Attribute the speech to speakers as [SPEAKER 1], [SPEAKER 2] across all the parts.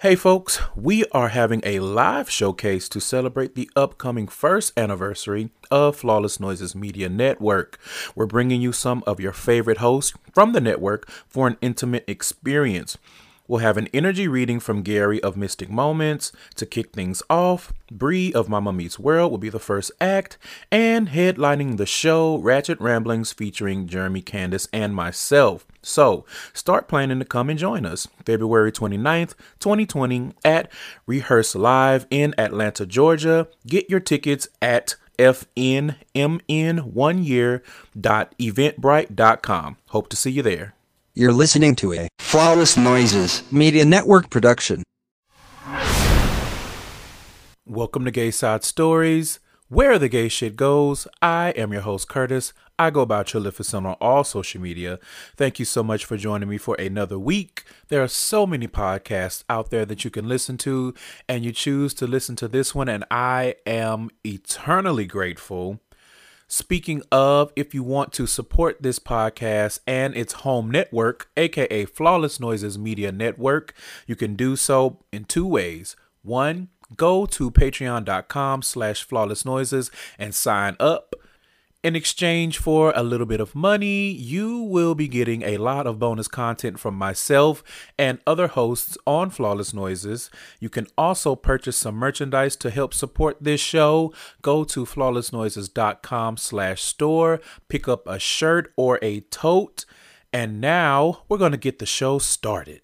[SPEAKER 1] Hey folks, we are having a live showcase to celebrate the upcoming first anniversary of Flawless Noises Media Network. We're bringing you some of your favorite hosts from the network for an intimate experience. We'll have an energy reading from Gary of Mystic Moments to kick things off. Bree of Mama Meets World will be the first act, and headlining the show, Ratchet Ramblings featuring Jeremy Candace and myself. So start planning to come and join us February 29th, 2020 at Rehearse Live in Atlanta, Georgia. Get your tickets at fnmn1year.eventbrite.com. Hope to see you there.
[SPEAKER 2] You're listening to a Flawless Noises Media Network production.
[SPEAKER 1] Welcome to Gay Side Stories, where the gay shit goes. I am your host, Curtis. I go by Trilificent on all social media. Thank you so much for joining me for another week. There are so many podcasts out there that you can listen to, and you choose to listen to this one, and I am eternally grateful. Speaking of, if you want to support this podcast and its home network, aka Flawless Noises Media Network, you can do so in two ways. One, go to patreon.com slash flawless noises and sign up. In exchange for a little bit of money, you will be getting a lot of bonus content from myself and other hosts on Flawless Noises. You can also purchase some merchandise to help support this show. Go to flawlessnoises.com slash store, pick up a shirt or a tote. And now we're going to get the show started.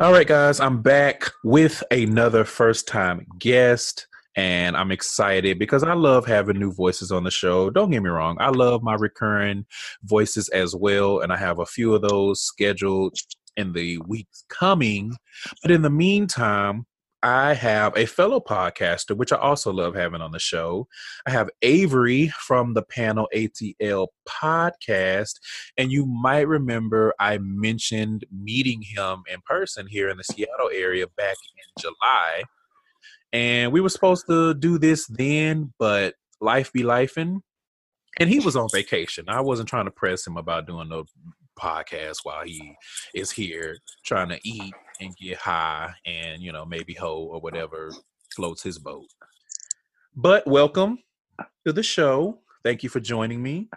[SPEAKER 1] All right, guys, I'm back with another first time guest and I'm excited because I love having new voices on the show. Don't get me wrong, I love my recurring voices as well, and I have a few of those scheduled in the weeks coming. But in the meantime, I have a fellow podcaster, which I also love having on the show. I have Avery from the Panel ATL podcast. And you might remember I mentioned meeting him in person here in the Seattle area back in July and we were supposed to do this then, but life be lifing. And he was on vacation. I wasn't trying to press him about doing no podcast while he is here trying to eat and get high and you know maybe hoe or whatever floats his boat. But welcome to the show. Thank you for joining me.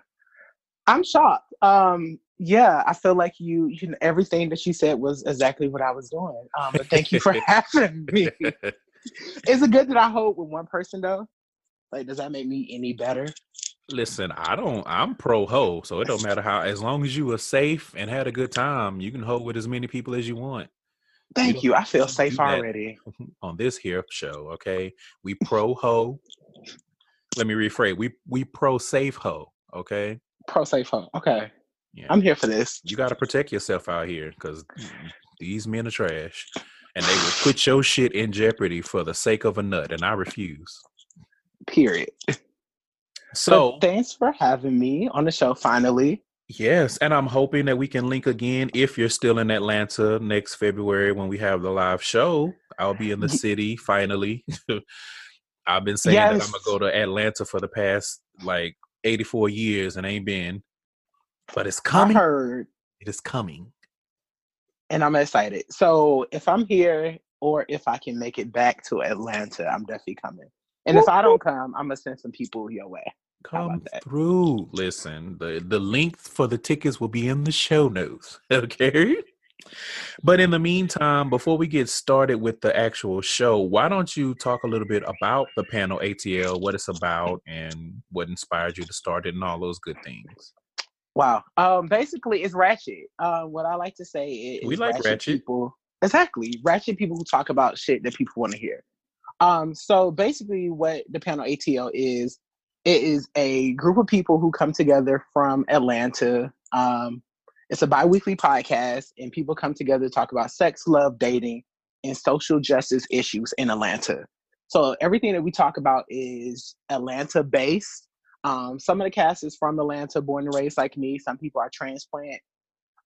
[SPEAKER 3] I'm shocked. Um, yeah, I feel like you, you know, everything that you said was exactly what I was doing. Um, but thank you for having me. Is it good that I hold with one person though? Like, does that make me any better?
[SPEAKER 1] Listen, I don't. I'm pro ho, so it don't matter how. As long as you are safe and had a good time, you can hold with as many people as you want.
[SPEAKER 3] Thank you. I feel safe already
[SPEAKER 1] on this here show. Okay, we pro ho. Let me rephrase. We we pro safe ho. Okay.
[SPEAKER 3] Pro safe ho. Okay. Yeah. I'm here for this.
[SPEAKER 1] You got to protect yourself out here because these men are trash and they will put your shit in jeopardy for the sake of a nut, and I refuse.
[SPEAKER 3] Period. So but thanks for having me on the show finally.
[SPEAKER 1] Yes, and I'm hoping that we can link again if you're still in Atlanta next February when we have the live show. I'll be in the city finally. I've been saying yes. that I'm gonna go to Atlanta for the past like 84 years and ain't been, but it's coming.
[SPEAKER 3] I heard
[SPEAKER 1] it is coming
[SPEAKER 3] and I'm excited. So if I'm here or if I can make it back to Atlanta, I'm definitely coming. And if I don't come, I'm gonna send some people your way.
[SPEAKER 1] Come through. Listen, the the link for the tickets will be in the show notes. Okay. But in the meantime, before we get started with the actual show, why don't you talk a little bit about the panel ATL, what it's about, and what inspired you to start it, and all those good things?
[SPEAKER 3] Wow. Um, basically, it's ratchet. Um, what I like to say is
[SPEAKER 1] we like ratchet, ratchet,
[SPEAKER 3] people. Exactly, ratchet people who talk about shit that people want to hear. Um, so basically, what the panel ATL is, it is a group of people who come together from Atlanta. Um, it's a biweekly podcast, and people come together to talk about sex, love, dating, and social justice issues in Atlanta. So everything that we talk about is Atlanta based um, some of the cast is from Atlanta, born and raised like me. Some people are transplant.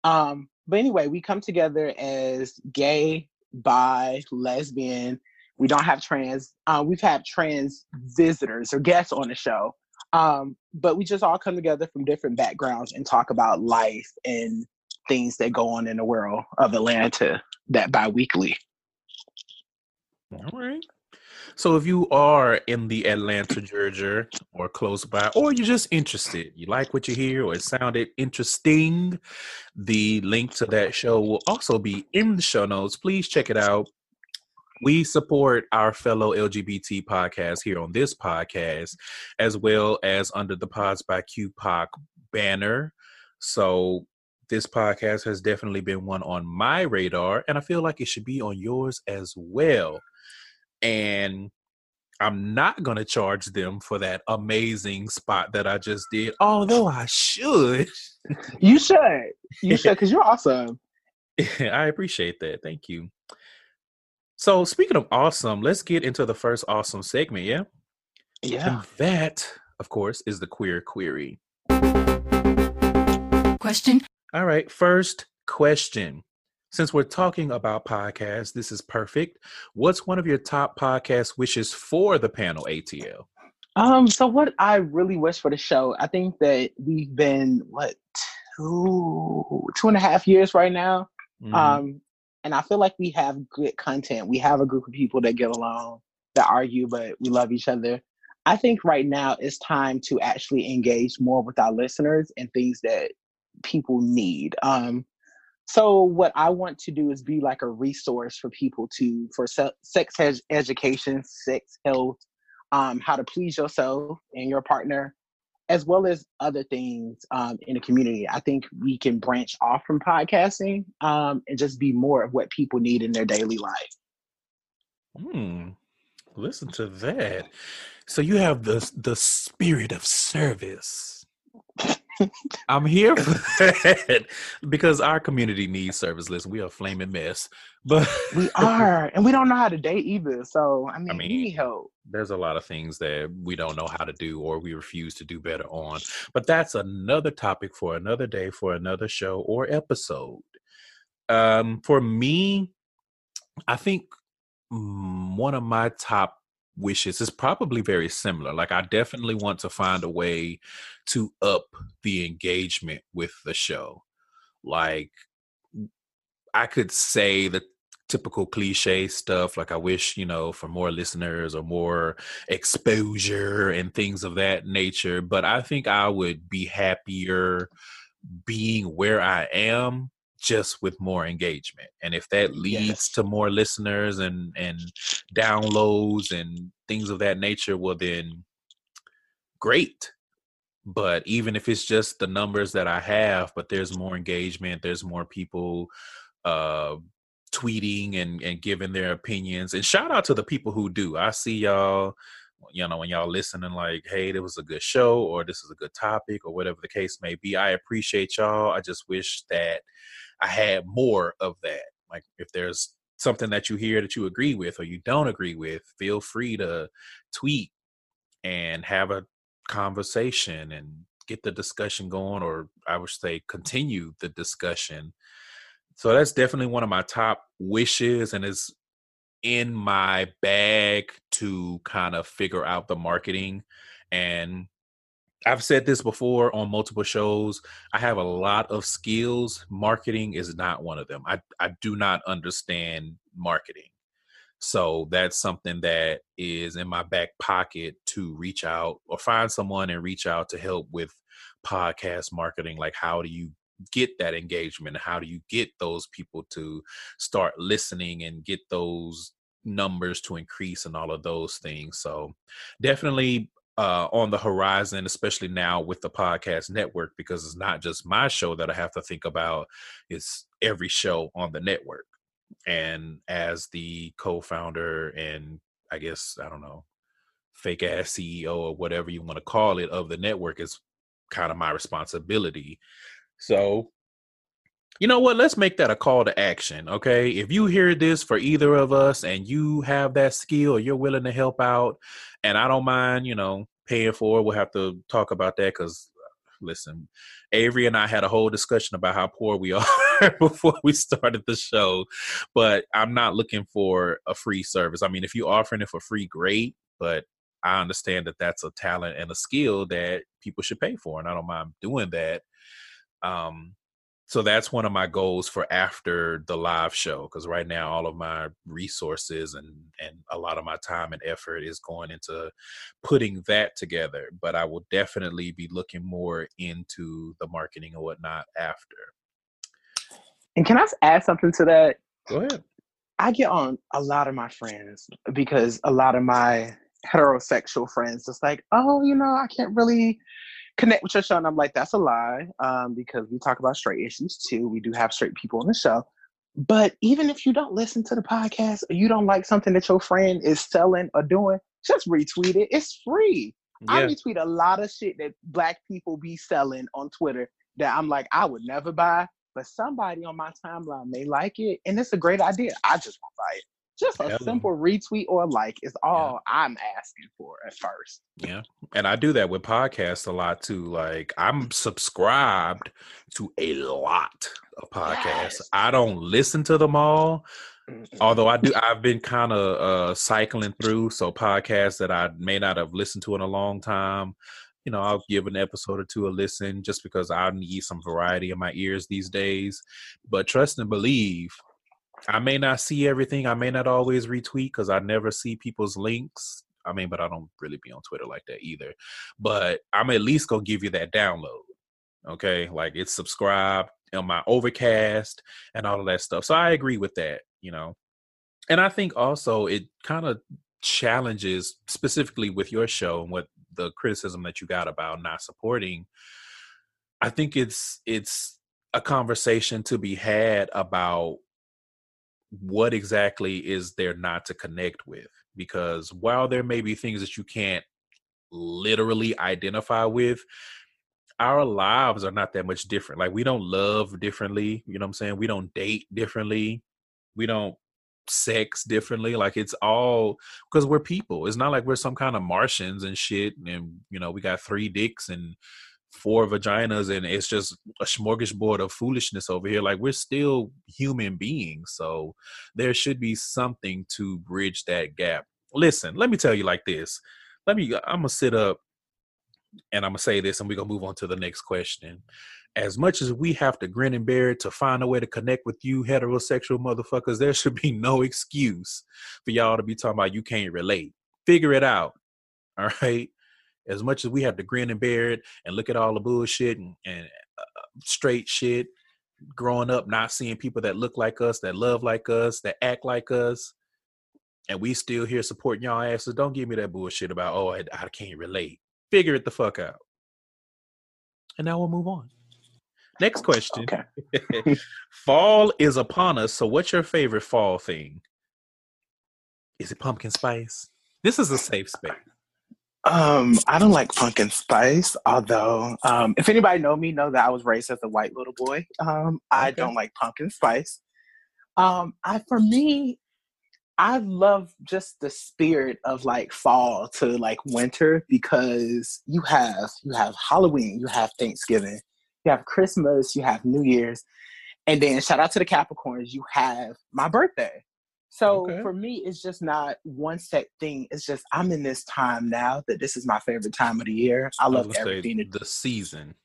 [SPEAKER 3] Um, but anyway, we come together as gay, bi, lesbian. We don't have trans. Uh, we've had trans visitors or guests on the show, um, but we just all come together from different backgrounds and talk about life and things that go on in the world of Atlanta. that bi-weekly.
[SPEAKER 1] All right. So if you are in the Atlanta, Georgia, or close by, or you're just interested, you like what you hear, or it sounded interesting, the link to that show will also be in the show notes. Please check it out. We support our fellow LGBT podcasts here on this podcast, as well as under the Pods by QPOC banner. So this podcast has definitely been one on my radar, and I feel like it should be on yours as well and I'm not going to charge them for that amazing spot that I just did, although I should.
[SPEAKER 3] You should. You should, because you're awesome.
[SPEAKER 1] I appreciate that. Thank you. So, speaking of awesome, let's get into the first awesome segment, yeah?
[SPEAKER 3] Yeah.
[SPEAKER 1] And that, of course, is the queer query.
[SPEAKER 4] Question.
[SPEAKER 1] All right, first question. Since we're talking about podcasts, this is perfect. What's one of your top podcast wishes for the panel ATL?
[SPEAKER 3] Um, so what I really wish for the show, I think that we've been what two two and a half years right now.
[SPEAKER 1] Mhm.
[SPEAKER 3] Um, and I feel like we have good content. We have a group of people that get along, that argue, but we love each other. I think right now it's time to actually engage more with our listeners and things that people need. Um, so what I want to do is be like a resource for people to for se- sex ed- education, sex health, um, how to please yourself and your partner, as well as other things um, in the community. I think we can branch off from podcasting um, and just be more of what people need in their daily life.
[SPEAKER 1] Hmm. Listen to that. So you have the the spirit of service. I'm here for that because our community needs service. Listen, we are a flaming mess, but
[SPEAKER 3] We are, and we don't know how to date either. So I mean,
[SPEAKER 1] mean,
[SPEAKER 3] we need help.
[SPEAKER 1] there's a lot of things that we don't know how to do or we refuse to do better on. But that's another topic for another day, for another show or episode. Um, for me, I think one of my top wishes is probably very similar. Like, I definitely want to find a way to up the engagement with the show. Like, I could say the typical cliche stuff like i wish you know for more listeners or more exposure and things of that nature but i think i would be happier being where i am just with more engagement and if that leads
[SPEAKER 3] Yes.
[SPEAKER 1] to more listeners and and downloads and things of that nature well then great. But even if it's just the numbers that i have but there's more engagement there's more people uh tweeting and and giving their opinions and shout out to the people who do. I see y'all you know when y'all listening like hey it was a good show or this is a good topic or whatever the case may be. I appreciate y'all. I just wish that i had more of that. Like if there's something that you hear that you agree with or you don't agree with feel free to tweet and have a conversation and get the discussion going or i would say continue the discussion. So that's definitely one of my top wishes and is in my bag to kind of figure out the marketing and I've said this before on multiple shows. I have a lot of skills. Marketing is not one of them. I, I do not understand marketing. So that's something that is in my back pocket to reach out or find someone and reach out to help with podcast marketing. Like, how do you get that engagement? How do you get those people to start listening and get those numbers to increase and all of those things? So, definitely uh, on the horizon, especially now with the podcast network, because it's not just my show that I have to think about, it's every show on the network. And as the co founder and I guess, I don't know, fake ass CEO or whatever you want to call it of the network is kind of my responsibility. So, you know what? Let's make that a call to action. Okay. If you hear this for either of us and you have that skill or you're willing to help out, and I don't mind, you know, paying for it, we'll have to talk about that because listen, Avery and I had a whole discussion about how poor we are before we started the show. But I'm not looking for a free service. I mean, if you're offering it for free, great. But I understand that that's a talent and a skill that people should pay for, and I don't mind doing that. Um, so that's one of my goals for after the live show because right now all of my resources and and a lot of my time and effort is going into putting that together but i will definitely be looking more into the marketing and whatnot after.
[SPEAKER 3] And can i add something to that?
[SPEAKER 1] Go ahead.
[SPEAKER 3] I get on a lot of my friends because a lot of my heterosexual friends just like oh you know i can't really connect with your show. And I'm like, that's a lie um, because we talk about straight issues too. We do have straight people on the show. But even if you don't listen to the podcast or you don't like something that your friend is selling or doing, just retweet it. It's free. Yeah. I retweet a lot of shit that black people be selling on Twitter that I'm like, I would never buy, but somebody on my timeline may like it. And it's a great idea. I just won't buy it. Just a simple retweet or like is all yeah. I'm asking for at first.
[SPEAKER 1] Yeah. And I do that with podcasts a lot too. Like I'm subscribed to a lot of podcasts. Yes. I don't listen to them all. Although I do, I've been kind of uh, cycling through. So podcasts that I may not have listened to in a long time, you know, I'll give an episode or two a listen just because I need some variety in my ears these days. But trust and believe, I may not see everything. I may not always retweet because I never see people's links. I mean, but I don't really be on Twitter like that either. But I'm at least gonna give you that download. Okay, like it's subscribed on my Overcast and all of that stuff. So I agree with that. You know, and I think also it kind of challenges specifically with your show and what the criticism that you got about not supporting. I think it's it's a conversation to be had about what exactly is there not to connect with? Because while there may be things that you can't literally identify with, our lives are not that much different. Like we don't love differently, you know what I'm saying? We don't date differently. We don't sex differently. Like it's all because we're people. It's not like we're some kind of Martians and shit and you know, we got three dicks and four vaginas and it's just a smorgasbord of foolishness over here. Like we're still human beings so there should be something to bridge that gap. Listen let me tell you like this. Let me i'm gonna sit up and i'm gonna say this and we're gonna move on to the next question. As much as we have to grin and bear it to find a way to connect with you heterosexual motherfuckers there should be no excuse for y'all to be talking about you can't relate. Figure it out all right as much as we have to grin and bear it and look at all the bullshit and, and uh, straight shit growing up not seeing people that look like us that love like us that act like us and we still here supporting y'all asses don't give me that bullshit about oh I, I can't relate. Figure it the fuck out. And now we'll move on. Next question. Okay. fall is upon us so what's your favorite fall thing? Is it pumpkin spice? This is a safe space
[SPEAKER 3] um, I don't like pumpkin spice, although um, if anybody know me, know that I was raised as a white little boy. Um, I don't like pumpkin spice. Um, I for me, I love just the spirit of like fall to like winter because you have you have Halloween, you have Thanksgiving, you have Christmas, you have New Year's, and then shout out to the Capricorns, you have my birthday. So okay. for me, it's just not one set thing. It's just I'm in this time now that this is my favorite time of the year. I love I everything.
[SPEAKER 1] the season.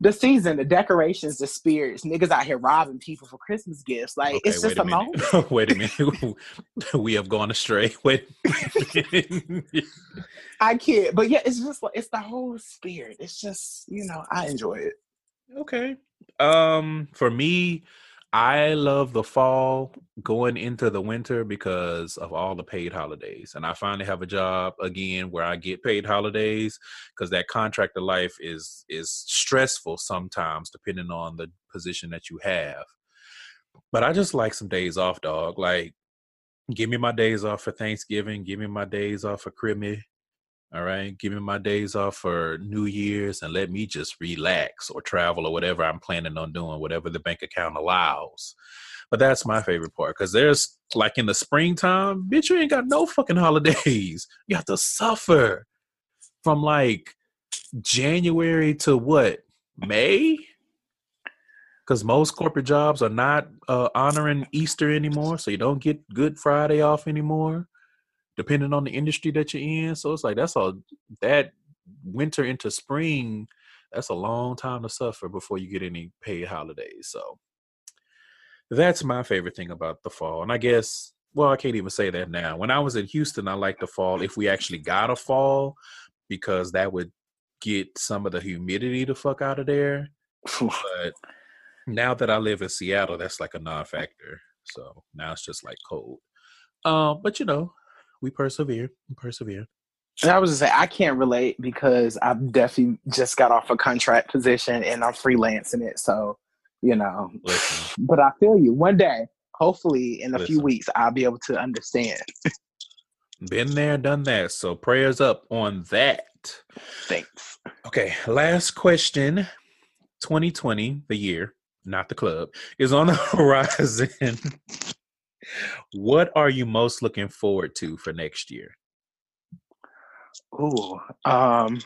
[SPEAKER 3] The season, the decorations, the spirits, niggas out here robbing people for Christmas gifts. Like okay, it's just a, a moment.
[SPEAKER 1] wait a minute. we have gone astray. Wait.
[SPEAKER 3] I can't. But yeah, it's just like it's the whole spirit. It's just, you know, I enjoy it.
[SPEAKER 1] Okay. Um, for me, I love the fall going into the winter because of all the paid holidays. And I finally have a job again where I get paid holidays because that contractor life is is stressful sometimes depending on the position that you have. But I just like some days off, dog. Like give me my days off for Thanksgiving, give me my days off for Christmas, all right. Give me my days off for New Year's and let me just relax or travel or whatever I'm planning on doing, whatever the bank account allows. But that's my favorite part because there's like in the springtime, bitch, you ain't got no fucking holidays. You have to suffer from like January to what? May? Because most corporate jobs are not uh, honoring Easter anymore. So you don't get Good Friday off anymore depending on the industry that you're in. So it's like that's all that winter into spring. that's a long time to suffer before you get any paid holidays. So that's my favorite thing about the fall. And I guess, well, I can't even say that now. When I was in Houston, I liked the fall if we actually got a fall because that would get some of the humidity the fuck out of there. but now that I live in Seattle, that's like a non-factor. So now it's just like cold. Um, but you know, we persevere. We persevere.
[SPEAKER 3] And I was just say I can't relate because I've definitely just got off a contract position and I'm freelancing it. So, you know, Listen. but I feel you. One day, hopefully in a Listen. few weeks, I'll be able to understand.
[SPEAKER 1] Been there, done that. So prayers up on that.
[SPEAKER 3] Thanks.
[SPEAKER 1] Okay, last question. 2020, the year, not the club, is on the horizon. What are you most looking forward to for next year?
[SPEAKER 3] Ooh, um,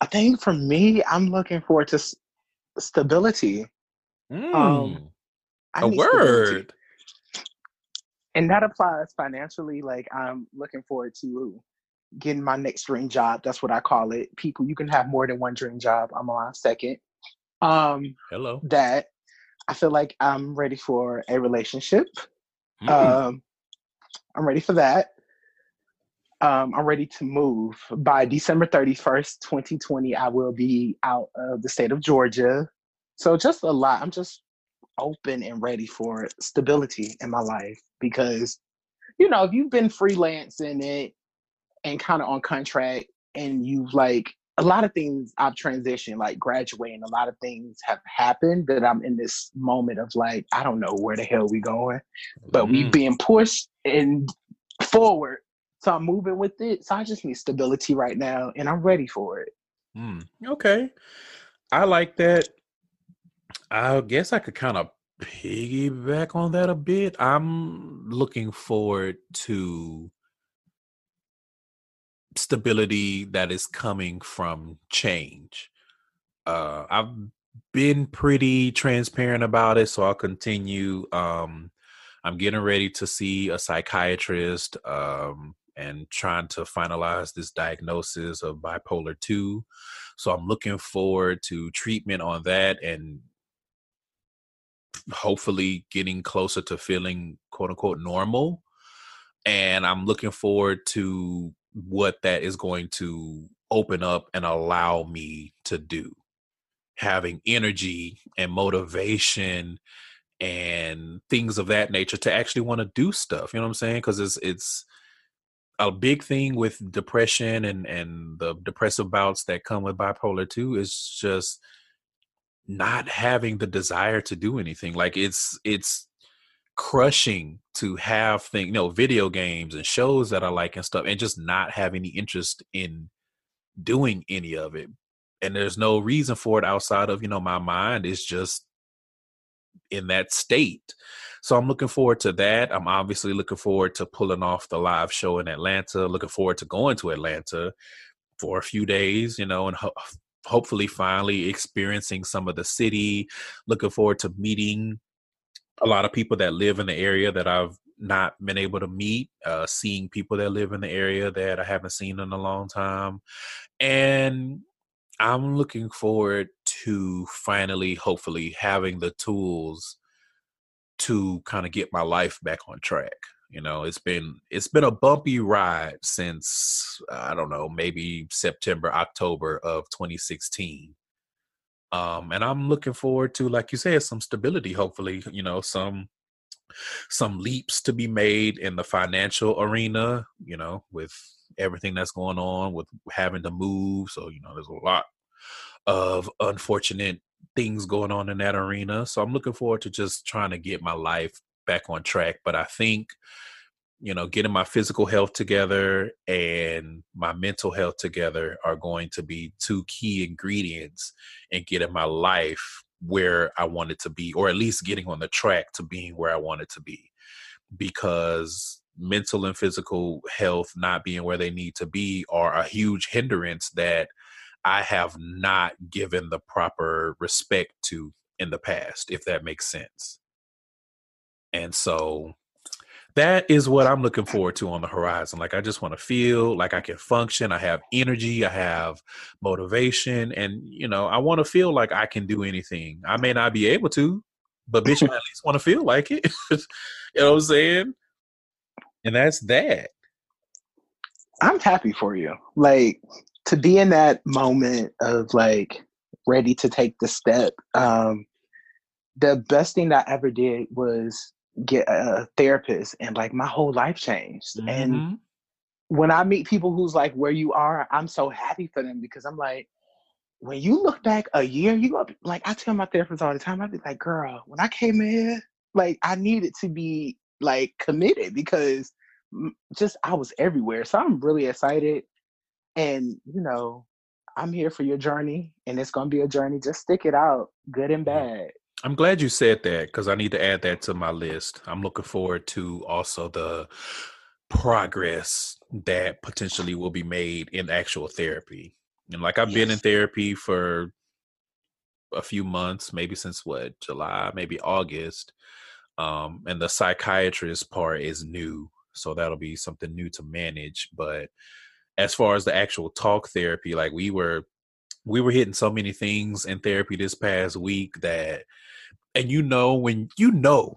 [SPEAKER 3] I think for me, I'm looking forward to s- stability.
[SPEAKER 1] Mm, um, a word. Stability.
[SPEAKER 3] And that applies financially. Like I'm looking forward to getting my next dream job. That's what I call it. People, you can have more than one dream job. I'm on second. Um,
[SPEAKER 1] Hello.
[SPEAKER 3] That I feel like I'm ready for a relationship. Mm. Um, I'm ready for that. Um, I'm ready to move. By December 31st, 2020, I will be out of the state of Georgia. So just a lot. I'm just open and ready for stability in my life because, you know, if you've been freelancing it and kind of on contract and you've like a lot of things I've transitioned, like graduating, a lot of things have happened that I'm in this moment of like, I don't know where the hell we going, but mm. we being pushed and forward. So I'm moving with it. So I just need stability right now and I'm ready for it.
[SPEAKER 1] Mm. Okay. I like that. I guess I could kind of piggyback on that a bit. I'm looking forward to stability that is coming from change. Uh, I've been pretty transparent about it, so I'll continue. Um, I'm getting ready to see a psychiatrist um, and trying to finalize this diagnosis of bipolar 2. So I'm looking forward to treatment on that and hopefully getting closer to feeling quote unquote normal. And I'm looking forward to what that is going to open up and allow me to do. Having energy and motivation and things of that nature to actually want to do stuff. You know what I'm saying? Because it's it's a big thing with depression and and the depressive bouts that come with bipolar 2 is just not having the desire to do anything like it's it's crushing to have things, you know, video games and shows that I like and stuff, and just not have any interest in doing any of it. And there's no reason for it outside of, you know, my mind is just in that state. So I'm looking forward to that. I'm obviously looking forward to pulling off the live show in Atlanta, looking forward to going to Atlanta for a few days, you know, and ho- hopefully finally experiencing some of the city, looking forward to meeting a lot of people that live in the area that I've not been able to meet, uh, seeing people that live in the area that I haven't seen in a long time. And I'm looking forward to finally, hopefully, having the tools to kind of get my life back on track. You know, it's been it's been a bumpy ride since I don't know, maybe September, October of 2016 um and i'm looking forward to like you said some stability hopefully you know some some leaps to be made in the financial arena you know with everything that's going on with having to move. So you know there's a lot of unfortunate things going on in that arena. So i'm looking forward to just trying to get my life back on track. But i think you know, getting my physical health together and my mental health together are going to be two key ingredients in getting my life where I want it to be, or at least getting on the track to being where I want it to be. Because mental and physical health not being where they need to be are a huge hindrance that I have not given the proper respect to in the past, if that makes sense. And so that is what I'm looking forward to on the horizon. Like I just want to feel like I can function. I have energy. I have motivation, and you know, I want to feel like I can do anything. I may not be able to, but bitch, I at least want to feel like it. you know what I'm saying? And that's that.
[SPEAKER 3] I'm happy for you. Like to be in that moment of like ready to take the step. Um, the best thing that I ever did was get a therapist and like my whole life changed. Mm-hmm. And when I meet people who's like where you are, I'm so happy for them because I'm like, when you look back a year, you go like I tell my therapist all the time, I'd be like, girl, when I came in, like I needed to be like committed because just I was everywhere. So I'm really excited. And you know, I'm here for your journey and it's gonna be a journey. Just stick it out, good and bad.
[SPEAKER 1] I'm glad you said that because I need to add that to my list. I'm looking forward to also the progress that potentially will be made in actual therapy. And like I've yes. been in therapy for a few months, maybe since what, July, maybe August. Um, and the psychiatrist part is new. So that'll be something new to manage. But as far as the actual talk therapy, like we were we were hitting so many things in therapy this past week that and you know when you know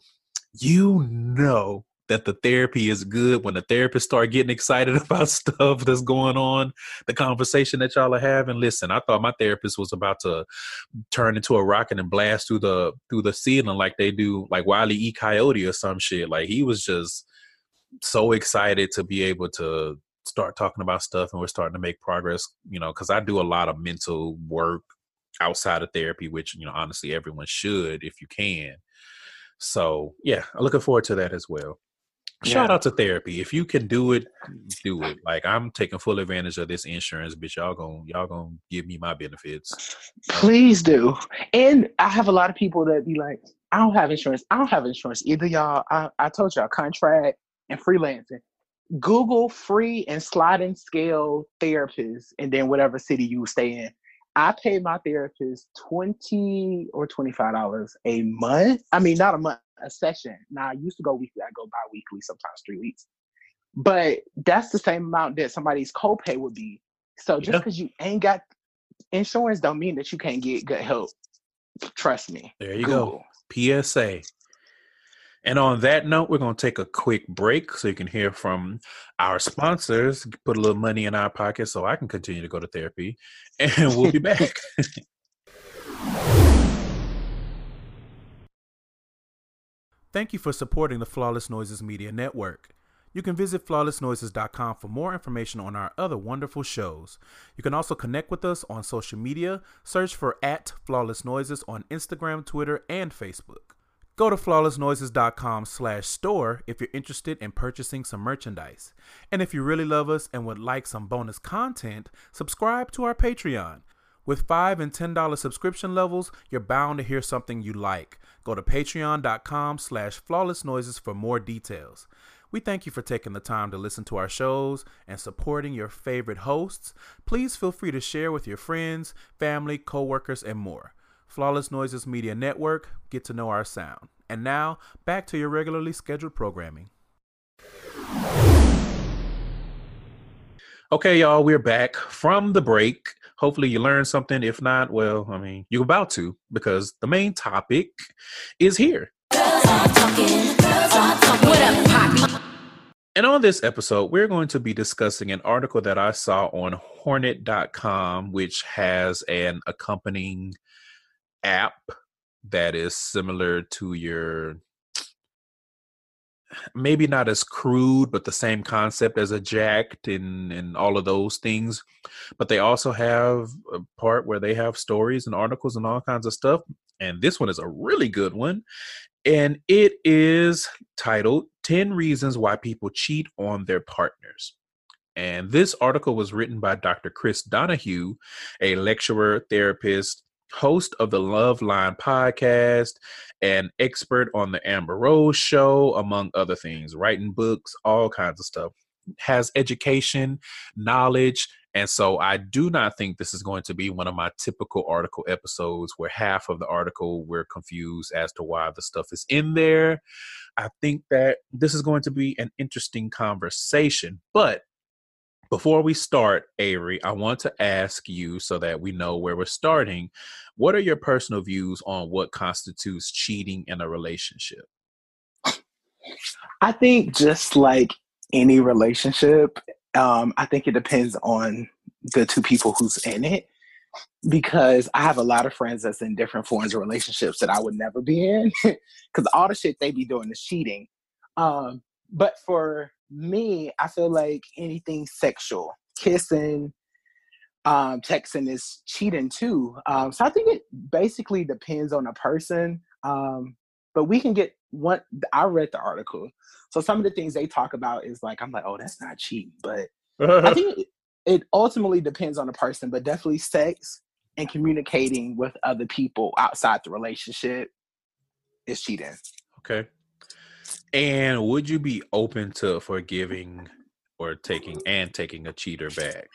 [SPEAKER 1] you know that the therapy is good when the therapist start getting excited about stuff that's going on the conversation that y'all are having. Listen i thought my therapist was about to turn into a rocket and blast through the through the ceiling like they do like wiley e. Coyote or some shit. Like he was just so excited to be able to start talking about stuff and we're starting to make progress you know because i do a lot of mental work outside of therapy which you know honestly everyone should if you can. So yeah i'm looking forward to that as well. Shout yeah. out to therapy. If you can do it mm. do it. Like i'm taking full advantage of this insurance bitch. Y'all gonna y'all gonna give me my benefits.
[SPEAKER 3] Um, Please do. And i have a lot of people that be like i don't have insurance. I don't have insurance. Either y'all i, I told y'all contract and freelancing. Google free and sliding scale therapists, and then whatever city you stay in. I pay my therapist twenty or twenty five dollars a month. I mean, not a month, a session. Now I used to go weekly. I go bi-weekly, sometimes three weeks. But that's the same amount that somebody's copay would be. So just because yeah. you ain't got insurance, don't mean that you can't get good help. Trust me.
[SPEAKER 1] There you Google. go. PSA. And on that note, we're going to take a quick break so you can hear from our sponsors, put a little money in our pocket so I can continue to go to therapy. And we'll be back. Thank you for supporting the Flawless Noises Media Network. You can visit flawlessnoises.com for more information on our other wonderful shows. You can also connect with us on social media. Search for at Flawless Noises on Instagram, Twitter, and Facebook. Go to flawlessnoises.com slash store if you're interested in purchasing some merchandise. And if you really love us and would like some bonus content, subscribe to our Patreon. With 5 and $10 subscription levels, you're bound to hear something you like. Go to patreon.com slash flawlessnoises for more details. We thank you for taking the time to listen to our shows and supporting your favorite hosts. Please feel free to share with your friends, family, coworkers, and more. Flawless Noises Media Network, get to know our sound. And now, back to your regularly scheduled programming. Okay, y'all, we're back from the break. Hopefully, you learned something. If not, well, I mean, you're about to because the main topic is here. And on this episode, we're going to be discussing an article that I saw on Hornet.com, which has an accompanying app that is similar to your maybe not as crude but the same concept as a Jack'd and and all of those things but they also have a part where they have stories and articles and all kinds of stuff and this one is a really good one and it is titled 10 reasons why people cheat on their partners and this article was written by Dr. Chris Donaghue, a lecturer, therapist, host of the Loveline podcast, and expert on the Amber Rose show, among other things, writing books, all kinds of stuff. Has education, knowledge, And so I do not think this is going to be one of my typical article episodes where half of the article we're confused as to why the stuff is in there. I think that this is going to be an interesting conversation. But before we start, Avery, I want to ask you so that we know where we're starting. What are your personal views on what constitutes cheating in a relationship?
[SPEAKER 3] I think just like any relationship, um, I think it depends on the two people who's in it. Because I have a lot of friends that's in different forms of relationships that I would never be in. Because all the shit they be doing is cheating. Um, but for me, I feel like anything sexual, kissing, um, texting is cheating too. Um, so I think it basically depends on a person. Um, but we can get one. I read the article, so some of the things they talk about is like I'm like, oh, that's not cheating. But I think it, it ultimately depends on the person. But definitely sex and communicating with other people outside the relationship is cheating.
[SPEAKER 1] Okay. And would you be open to forgiving or taking and taking a cheater back?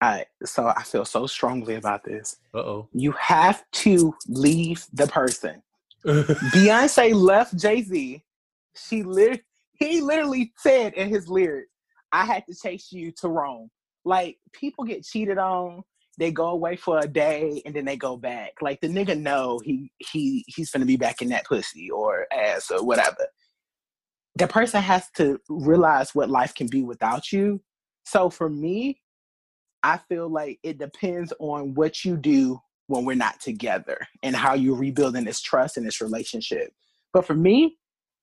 [SPEAKER 3] I so I feel so strongly about this.
[SPEAKER 1] Oh.
[SPEAKER 3] You have to leave the person. Beyonce left Jay Z. She lit. He literally said in his lyrics, "I had to chase you to Rome." Like people get cheated on they go away for a day and then they go back. Like the nigga know he he he's gonna be back in that pussy or ass or whatever. The person has to realize what life can be without you. So for me, I feel like it depends on what you do when we're not together and how you're rebuilding this trust and this relationship. But for me,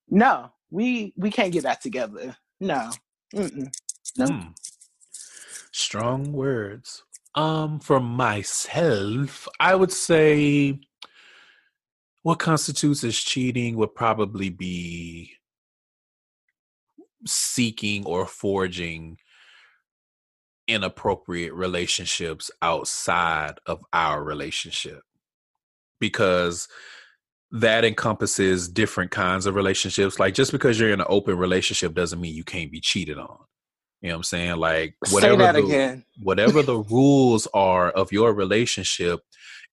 [SPEAKER 3] no, we we can't get that together. No, Mm-mm. no. Hmm.
[SPEAKER 1] Strong words. Um, for myself, I would say what constitutes as cheating would probably be seeking or forging inappropriate relationships outside of our relationship. Because that encompasses different kinds of relationships. Like just because you're in an open relationship doesn't mean you can't be cheated on you know what I'm saying? Like whatever the, whatever the rules are of your relationship,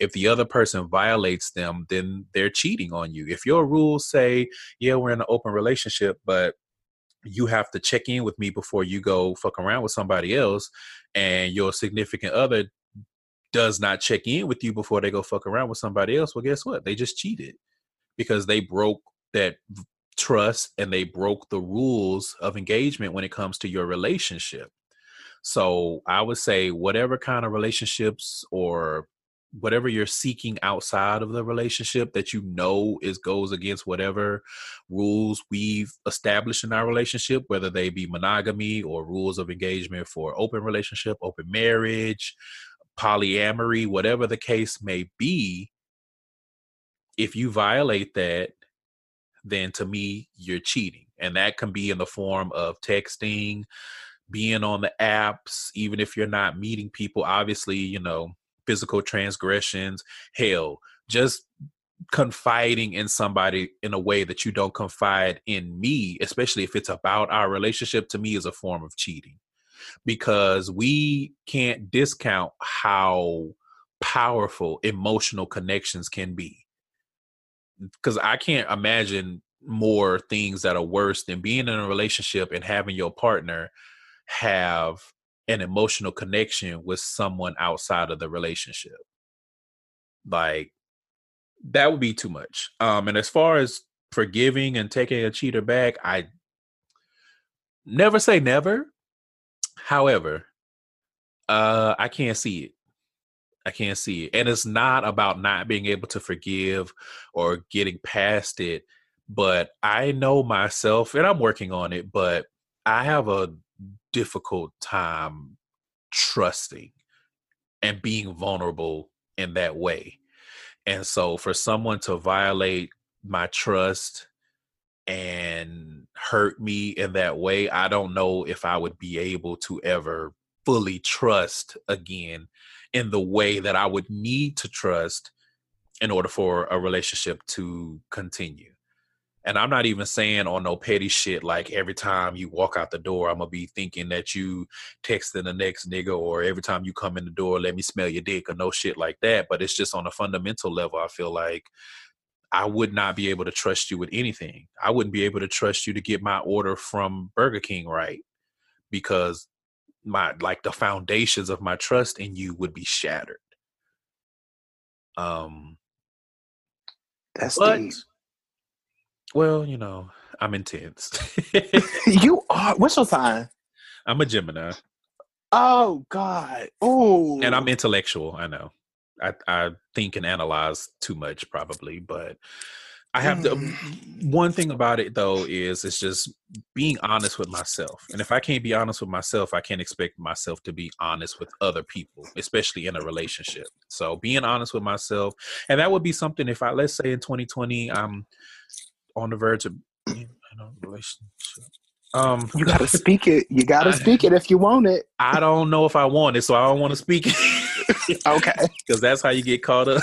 [SPEAKER 1] if the other person violates them, then they're cheating on you. If your rules say, yeah, we're in an open relationship, but you have to check in with me before you go fuck around with somebody else, and your significant other does not check in with you before they go fuck around with somebody else, well, guess what? They just cheated because they broke that trust and they broke the rules of engagement when it comes to your relationship. So I would say, whatever kind of relationships or whatever you're seeking outside of the relationship that you know is goes against whatever rules we've established in our relationship whether they be monogamy or rules of engagement for open relationship open marriage polyamory whatever the case may be if you violate that then to me, you're cheating. And that can be in the form of texting, being on the apps, even if you're not meeting people, obviously, you know, physical transgressions, hell, just confiding in somebody in a way that you don't confide in me, especially if it's about our relationship, to me is a form of cheating. Because we can't discount how powerful emotional connections can be because I can't imagine more things that are worse than being in a relationship and having your partner have an emotional connection with someone outside of the relationship. Like that would be too much. Um and as far as forgiving and taking a cheater back, I never say never. However, uh I can't see it. I can't see it. And it's not about not being able to forgive or getting past it. But I know myself, and I'm working on it, but I have a difficult time trusting and being vulnerable in that way. And so for someone to violate my trust and hurt me in that way, I don't know if I would be able to ever fully trust again in the way that I would need to trust in order for a relationship to continue. And I'm not even saying on no petty shit like every time you walk out the door, I'm gonna be thinking that you texting the next nigga, or every time you come in the door, let me smell your dick, or no shit like that. But it's just on a fundamental level. I feel like I would not be able to trust you with anything. I wouldn't be able to trust you to get my order from Burger King right because my like the foundations of my trust in you would be shattered. Um
[SPEAKER 3] That's
[SPEAKER 1] but
[SPEAKER 3] deep.
[SPEAKER 1] well, you know, I'm intense.
[SPEAKER 3] You are. What's your sign?
[SPEAKER 1] I'm a Gemini
[SPEAKER 3] Oh God. Oh.
[SPEAKER 1] and I'm intellectual, I know. I I think and analyze too much probably, but I have to
[SPEAKER 3] Mm.
[SPEAKER 1] one thing about it though is it's just being honest with myself. And if I can't be honest with myself, I can't expect myself to be honest with other people, especially in a relationship. So being honest with myself, and that would be something if I let's say in 2020 I'm on the verge of being in a relationship. Um
[SPEAKER 3] You gotta speak it. You gotta
[SPEAKER 1] I-
[SPEAKER 3] speak it if you want it.
[SPEAKER 1] I don't know if I want it, so I don't want to speak it.
[SPEAKER 3] Okay.
[SPEAKER 1] because that's how you get caught up.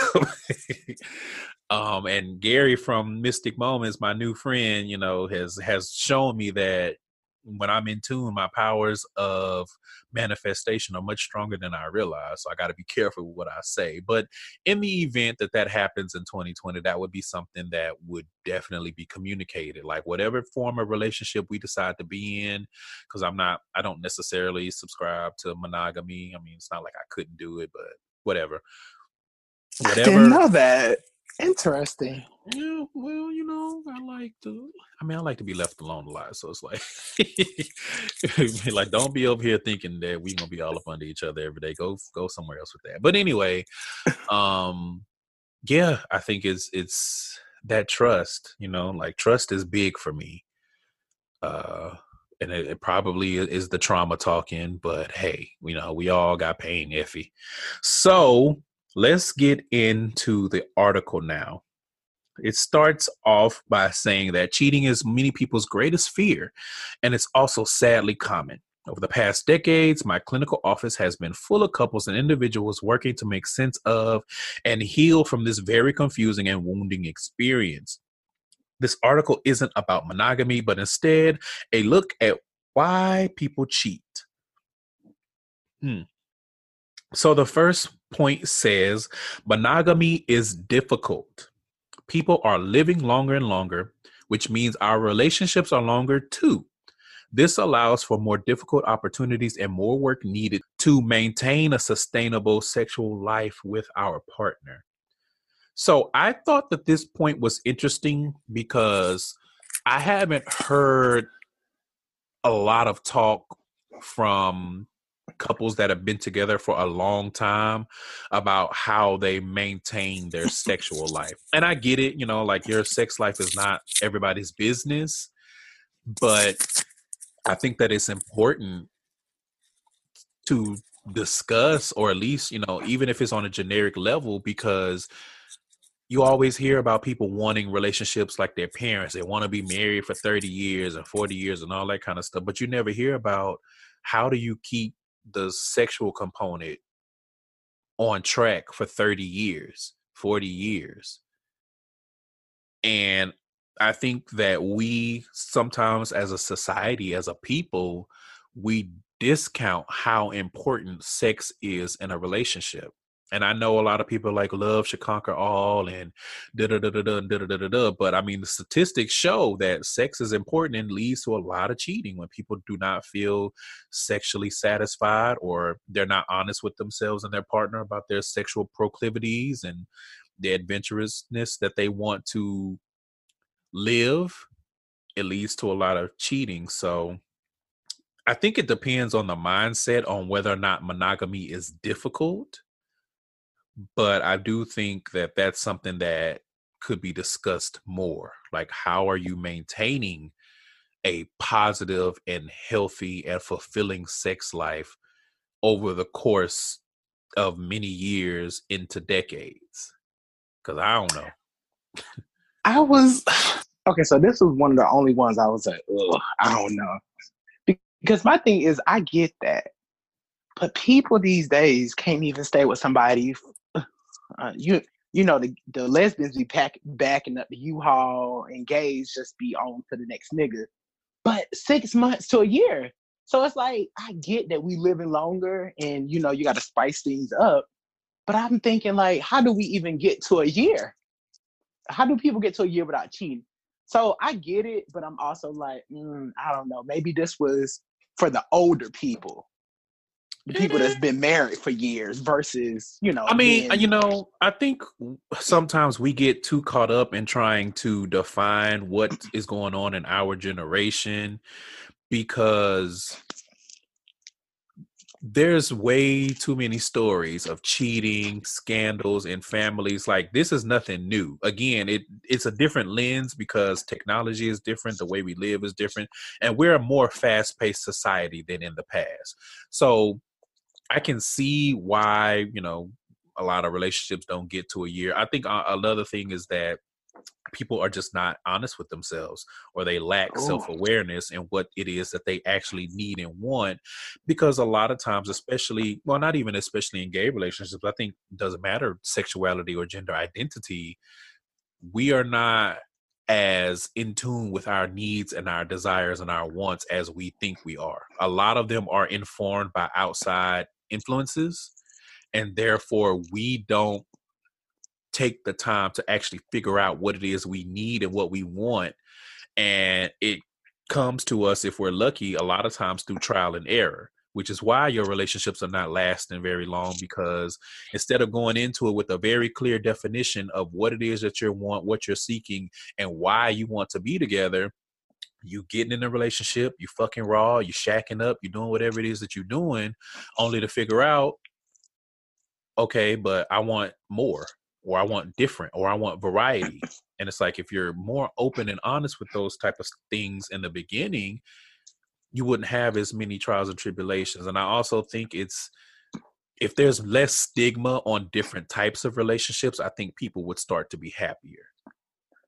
[SPEAKER 1] Um, and Gary from Mystic Moments, my new friend, you know, has has shown me that when I'm in tune, my powers of manifestation are much stronger than I realize. So I got to be careful with what I say. But in the event that that happens in 2020, that would be something that would definitely be communicated. Like whatever form of relationship we decide to be in, because I'm not, I don't necessarily subscribe to monogamy. I mean, it's not like I couldn't do it, but whatever.
[SPEAKER 3] I didn't know that. Interesting.
[SPEAKER 1] Yeah, well, you know, I like to. I mean, I like to be left alone a lot. So it's like, like, don't be over here thinking that we gonna be all up under each other every day. Go, go somewhere else with that. But anyway, um, yeah, I think it's it's that trust. You know, like trust is big for me. Uh, and it, it probably is the trauma talking. But hey, you know, we all got pain, iffy. So let's get into the article now. It starts off by saying that cheating is many people's greatest fear, and it's also sadly common. Over the past decades, my clinical office has been full of couples and individuals working to make sense of and heal from this very confusing and wounding experience. This article isn't about monogamy, but instead a look at why people cheat. Hmm. So the first point says monogamy is difficult. People are living longer and longer, which means our relationships are longer too. This allows for more difficult opportunities and more work needed to maintain a sustainable sexual life with our partner. So I thought that this point was interesting because I haven't heard a lot of talk from couples that have been together for a long time about how they maintain their sexual life. And I get it, you know, like your sex life is not everybody's business, but I think that it's important to discuss or at least, you know, even if it's on a generic level because you always hear about people wanting relationships like their parents. They want to be married for 30 years and 40 years and all that kind of stuff, but you never hear about how do you keep the sexual component on track for 30 years, 40 years. And I think that we sometimes, as a society, as a people, we discount how important sex is in a relationship. And I know a lot of people like love should conquer all and da da da da da da da da da. But I mean, the statistics show that sex is important and leads to a lot of cheating when people do not feel sexually satisfied or they're not honest with themselves and their partner about their sexual proclivities and the adventurousness that they want to live. It leads to a lot of cheating. So I think it depends on the mindset on whether or not monogamy is difficult but I do think that that's something that could be discussed more. Like, how are you maintaining a positive and healthy and fulfilling sex life over the course of many years into decades? Because I don't know.
[SPEAKER 3] I was okay. So this was one of the only ones I was like, Ugh, I don't know, because my thing is, I get that, but people these days can't even stay with somebody. Uh, you you know, the, the lesbians be pack, backing up the U-Haul and gays just be on to the next nigga. But six months to a year. So it's like, I get that we living longer and, you know, you got to spice things up. But I'm thinking like, how do we even get to a year? How do people get to a year without cheating? So I get it, but I'm also like, mm, I don't know. Maybe this was for the older people the people that's been married for years versus you know
[SPEAKER 1] i mean uh, being... you know i think sometimes we get too caught up in trying to define what is going on in our generation because there's way too many stories of cheating scandals in families. Like this is nothing new. Again it it's a different lens because technology is different the way we live is different and we're a more fast-paced society than in the past. So I can see why you know a lot of relationships don't get to a year. I think uh, another thing is that people are just not honest with themselves or they lack Ooh. self-awareness and what it is that they actually need and want because a lot of times especially well not even especially in gay relationships i think doesn't matter sexuality or gender identity we are not as in tune with our needs and our desires and our wants as we think we are a lot of them are informed by outside influences and therefore we don't take the time to actually figure out what it is we need and what we want and it comes to us if we're lucky a lot of times through trial and error which is why your relationships are not lasting very long because instead of going into it with a very clear definition of what it is that you want what you're seeking and why you want to be together you getting in a relationship, you fucking raw, you shacking up, you doing whatever it is that you're doing, only to figure out, okay, but I want more, or I want different, or I want variety. And it's like if you're more open and honest with those type of things in the beginning, you wouldn't have as many trials and tribulations. And I also think it's if there's less stigma on different types of relationships, I think people would start to be happier.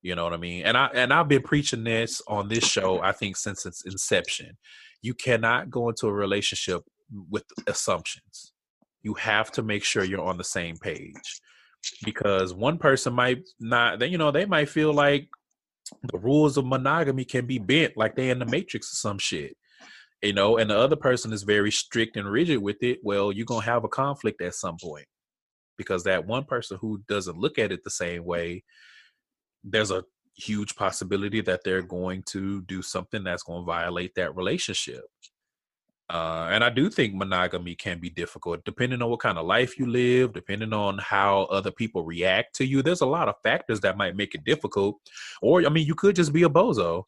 [SPEAKER 1] You know what I mean? And I and I've been preaching this on this show, I think, since its inception. You cannot go into a relationship with assumptions. You have to make sure you're on the same page. Because one person might not then you know, they might feel like the rules of monogamy can be bent like they in the matrix or some shit you know and the other person is very strict and rigid with it well you're gonna have a conflict at some point because that one person who doesn't look at it the same way there's a huge possibility that they're going to do something that's going to violate that relationship. Uh, and I do think monogamy can be difficult depending on what kind of life you live, depending on how other people react to you. There's a lot of factors that might make it difficult. Or, I mean, you could just be a bozo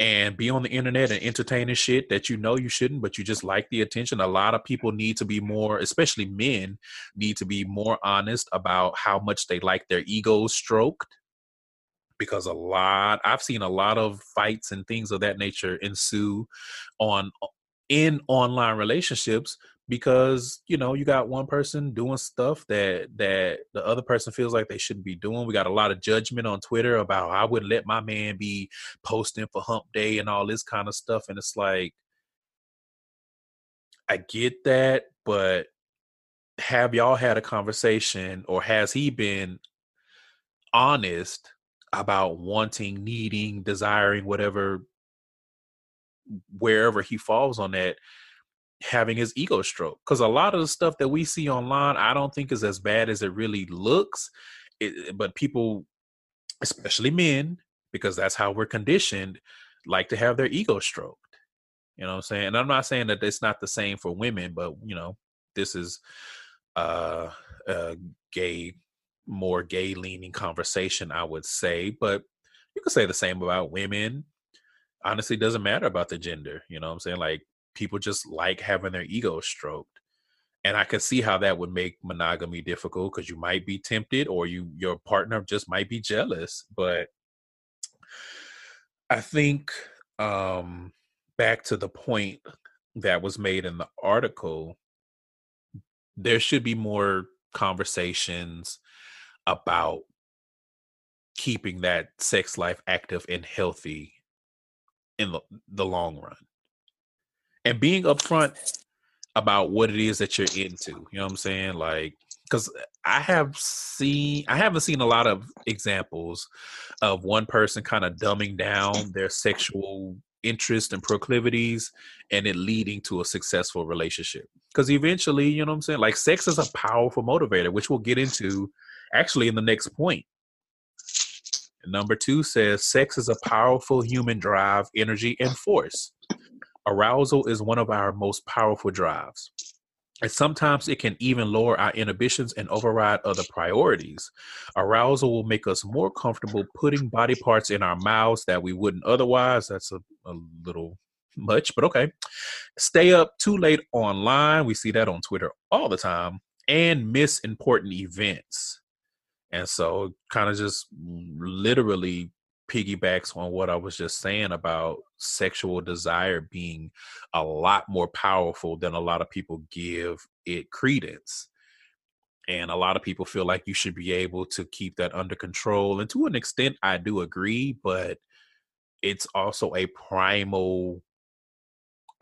[SPEAKER 1] and be on the internet and entertaining shit that you know you shouldn't, but you just like the attention. A lot of people need to be more, especially men, need to be more honest about how much they like their egos stroked. Because a lot, I've seen a lot of fights and things of that nature ensue on in online relationships because you know you got one person doing stuff that that the other person feels like they shouldn't be doing. We got a lot of judgment on twitter about i wouldn't let my man be posting for hump day and all this kind of stuff and it's like i get that but have y'all had a conversation or has he been honest about wanting needing desiring whatever wherever he falls on that having his ego stroke because a lot of the stuff that we see online i don't think is as bad as it really looks it, but people especially men because that's how we're conditioned like to have their ego stroked you know what i'm saying? And i'm not saying that it's not the same for women but you know this is uh a gay more gay leaning conversation i would say but you could say the same about women honestly doesn't matter about the gender you know what i'm saying? Like people just like having their ego stroked and i can see how that would make monogamy difficult because you might be tempted or you your partner just might be jealous but i think um back to the point that was made in the article there should be more conversations about keeping that sex life active and healthy in the, the long run and being upfront about what it is that you're into. You know what I'm saying? Like because I have seen I haven't seen a lot of examples of one person kind of dumbing down their sexual interest and proclivities and it leading to a successful relationship. Because eventually, you know what I'm saying? Like sex is a powerful motivator, which we'll get into actually in the next point. Number two says sex is a powerful human drive, energy, and force. Arousal is one of our most powerful drives. And sometimes it can even lower our inhibitions and override other priorities. Arousal will make us more comfortable putting body parts in our mouths that we wouldn't otherwise. That's a, a little much, but okay. Stay up too late online. We see that on Twitter all the time. And miss important events. And so, kind of just literally piggybacks on what I was just saying about sexual desire being a lot more powerful than a lot of people give it credence. And a lot of people feel like you should be able to keep that under control. And to an extent, I do agree, but it's also a primal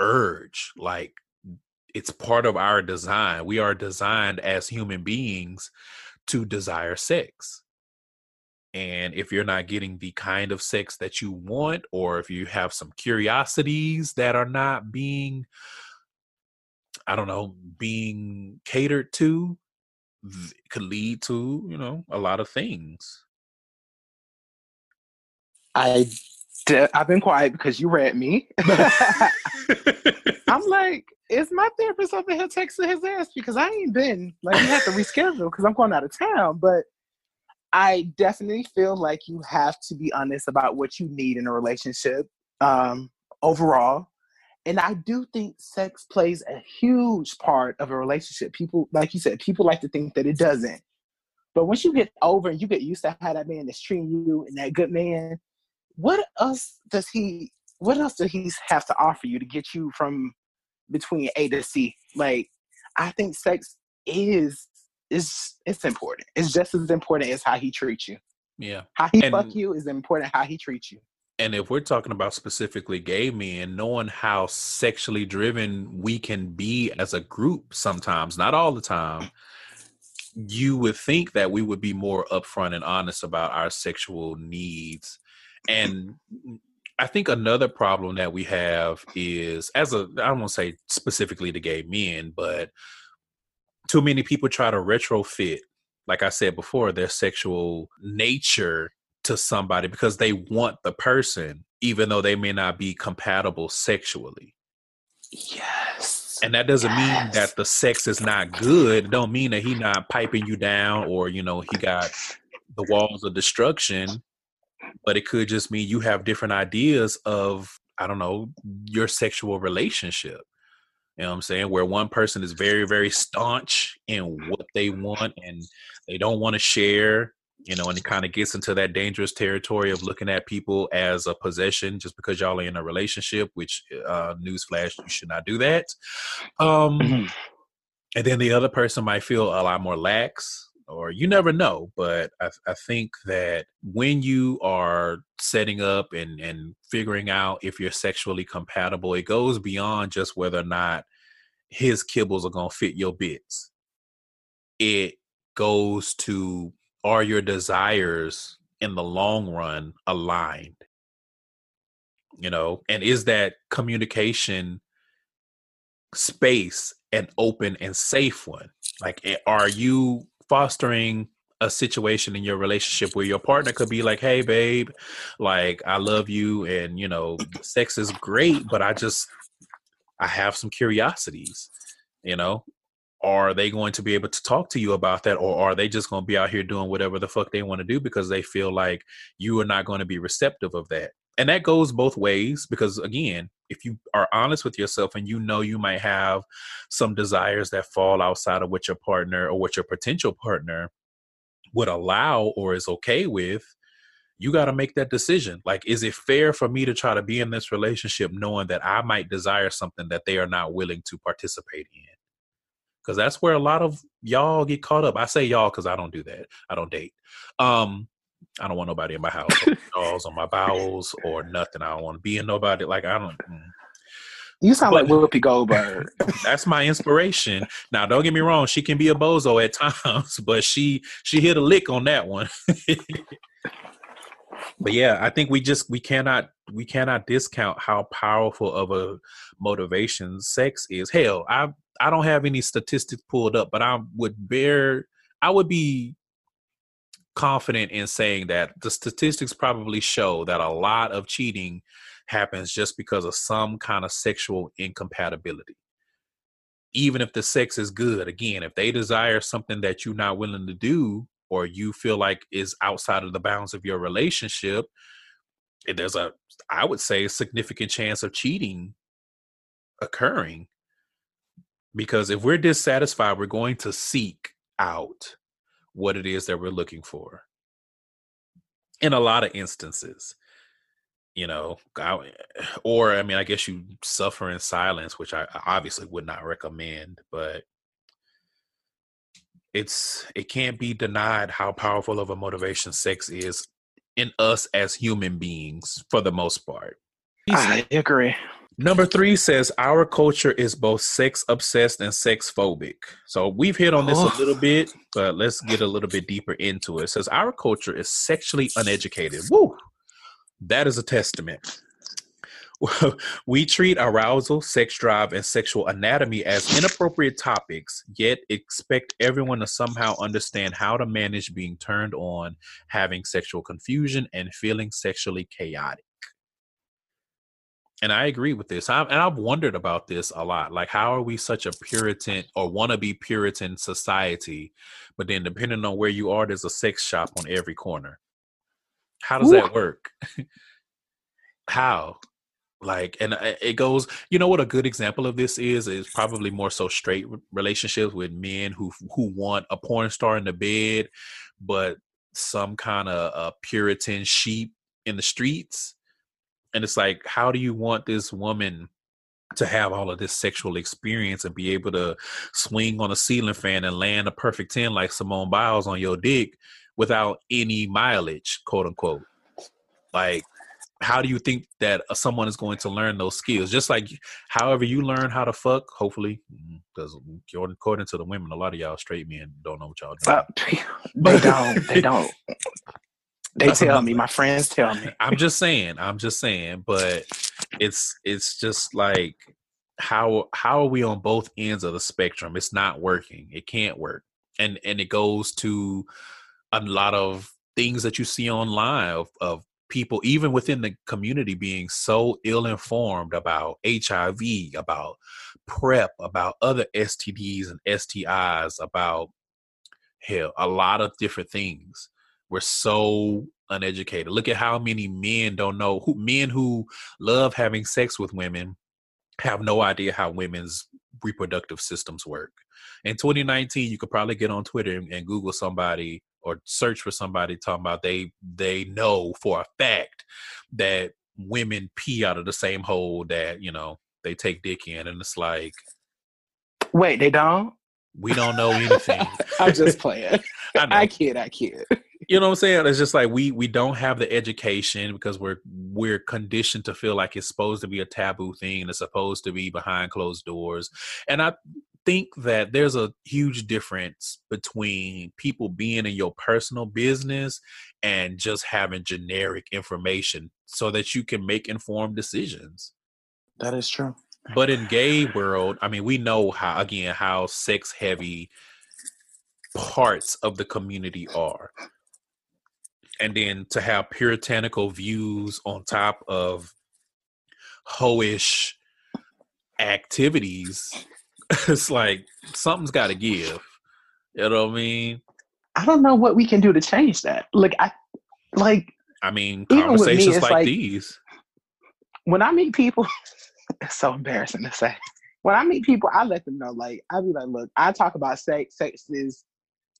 [SPEAKER 1] urge. Like it's part of our design. We are designed as human beings to desire sex. And if you're not getting the kind of sex that you want, or if you have some curiosities that are not being, I don't know, being catered to, could lead to, you know, a lot of things.
[SPEAKER 3] I I've been quiet because you read me. I'm like, is my therapist over here texting his ass because I ain't been like you have to reschedule because I'm going out of town. But I definitely feel like you have to be honest about what you need in a relationship um, overall. And I do think sex plays a huge part of a relationship. People, like you said, people like to think that it doesn't. But once you get over and you get used to how that man is treating you and that good man, what else does he what else does he have to offer you to get you from between A to C? Like I think sex is it's it's important. It's just as important as how he treats you.
[SPEAKER 1] Yeah.
[SPEAKER 3] How he and, fuck you is important how he treats you.
[SPEAKER 1] And if we're talking about specifically gay men, knowing how sexually driven we can be as a group sometimes, not all the time, you would think that we would be more upfront and honest about our sexual needs. And I think another problem that we have is as a I don't want to say specifically to gay men, but too many people try to retrofit, like I said before, their sexual nature to somebody because they want the person, even though they may not be compatible sexually.
[SPEAKER 3] Yes.
[SPEAKER 1] And that doesn't yes. mean that the sex is not good. It don't mean that he not piping you down or, you know, he got the walls of destruction. But it could just mean you have different ideas of, I don't know, your sexual relationship. You know what I'm saying? Where one person is very, very staunch in what they want and they don't want to share, you know, and it kind of gets into that dangerous territory of looking at people as a possession just because y'all are in a relationship, which, uh, newsflash, you should not do that. Um, mm-hmm. And then the other person might feel a lot more lax, or you never know. But I, I think that when you are setting up and, and figuring out if you're sexually compatible, it goes beyond just whether or not his kibbles are going to fit your bits. It goes to are your desires in the long run aligned? You know, and is that communication space an open and safe one? Like, eh, are you fostering a situation in your relationship where your partner could be like, "Hey, babe, like I love you, and you know, sex is great, but I just I have some curiosities." You know, are they going to be able to talk to you about that, or are they just going to be out here doing whatever the fuck they want to do because they feel like you are not going to be receptive of that? And that goes both ways because again, if you are honest with yourself and you know you might have some desires that fall outside of what your partner or what your potential partner would allow or is okay with, you got to make that decision. Like, is it fair for me to try to be in this relationship knowing that I might desire something that they are not willing to participate in? Because that's where a lot of y'all get caught up. I say y'all because I don't do that. I don't date. Um, I don't want nobody in my house, dolls on my bowels or nothing. I don't want to be in nobody. Like I don't. Mm.
[SPEAKER 3] You sound but, like Whoopi Goldberg.
[SPEAKER 1] that's my inspiration. Now, don't get me wrong; she can be a bozo at times, but she she hit a lick on that one. but yeah, I think we just we cannot we cannot discount how powerful of a motivation sex is. Hell, I I don't have any statistics pulled up, but I would bear I would be confident in saying that the statistics probably show that a lot of cheating happens just because of some kind of sexual incompatibility. Even if the sex is good, again, if they desire something that you're not willing to do or you feel like is outside of the bounds of your relationship, eh, there's a, I would say, significant chance of cheating occurring. Because if we're dissatisfied, we're going to seek out what it is that we're looking for. In a lot of instances you know or i mean i guess you suffer in silence which i obviously would not recommend but it's it can't be denied how powerful of a motivation sex is in us as human beings for the most part.
[SPEAKER 3] I agree
[SPEAKER 1] Number three says our culture is both sex obsessed and sex phobic. So we've hit on this oh. a little bit, but let's get a little bit deeper into it. It says our culture is sexually uneducated. Woo! That is a testament. we treat arousal, sex drive, and sexual anatomy as inappropriate topics, yet expect everyone to somehow understand how to manage being turned on, having sexual confusion, and feeling sexually chaotic and I agree with this. I've, and I've wondered about this a lot. Like, how are we such a Puritan or wannabe Puritan society, but then depending on where you are, there's a sex shop on every corner. How does Ooh. that work? how? Like, and uh, it goes. You know what a good example of this is is probably more so straight relationships with men who who want a porn star in the bed, but some kind of a Puritan sheep in the streets and it's like how do you want this woman to have all of this sexual experience and be able to swing on a ceiling fan and land a perfect 10 like Simone Biles on your dick without any mileage, quote unquote. Like, how do you think that uh, someone is going to learn those skills? Just like however you learn how to fuck, hopefully, because mm, according to the women, a lot of y'all straight men don't know what y'all
[SPEAKER 3] do. Uh, they don't. They don't. They tell me, my friends tell me.
[SPEAKER 1] I'm just saying, I'm just saying, but it's it's just like how how are we on both ends of the spectrum? It's not working. It can't work. And and it goes to a lot of things that you see online of, of people even within the community being so ill informed about HIV, about PrEP, about other STDs and STIs, about hell, a lot of different things we're so uneducated. Look at how many men don't know who men who love having sex with women have no idea how women's reproductive systems work. In 2019, you could probably get on Twitter and, and Google somebody or search for somebody talking about they they know for a fact that women pee out of the same hole that you know they take dick in, and it's like,
[SPEAKER 3] wait, they don't.
[SPEAKER 1] We don't know anything.
[SPEAKER 3] I'm just playing. I, I kid. I kid
[SPEAKER 1] you know what I'm saying? It's just like we we don't have the education because we're we're conditioned to feel like it's supposed to be a taboo thing. And it's supposed to be behind closed doors, and I think that there's a huge difference between people being in your personal business and just having generic information so that you can make informed decisions.
[SPEAKER 3] That is true.
[SPEAKER 1] But in gay world, I mean, we know how again how sex heavy parts of the community are and then to have puritanical views on top of hoish activities, it's like something's got to give. You know what I mean?
[SPEAKER 3] I don't know what we can do to change that. Like I, like
[SPEAKER 1] I mean, conversations me, like, like these.
[SPEAKER 3] When I meet people, it's so embarrassing to say. When I meet people, I let them know. Like I be like, look, I talk about sex. Sex is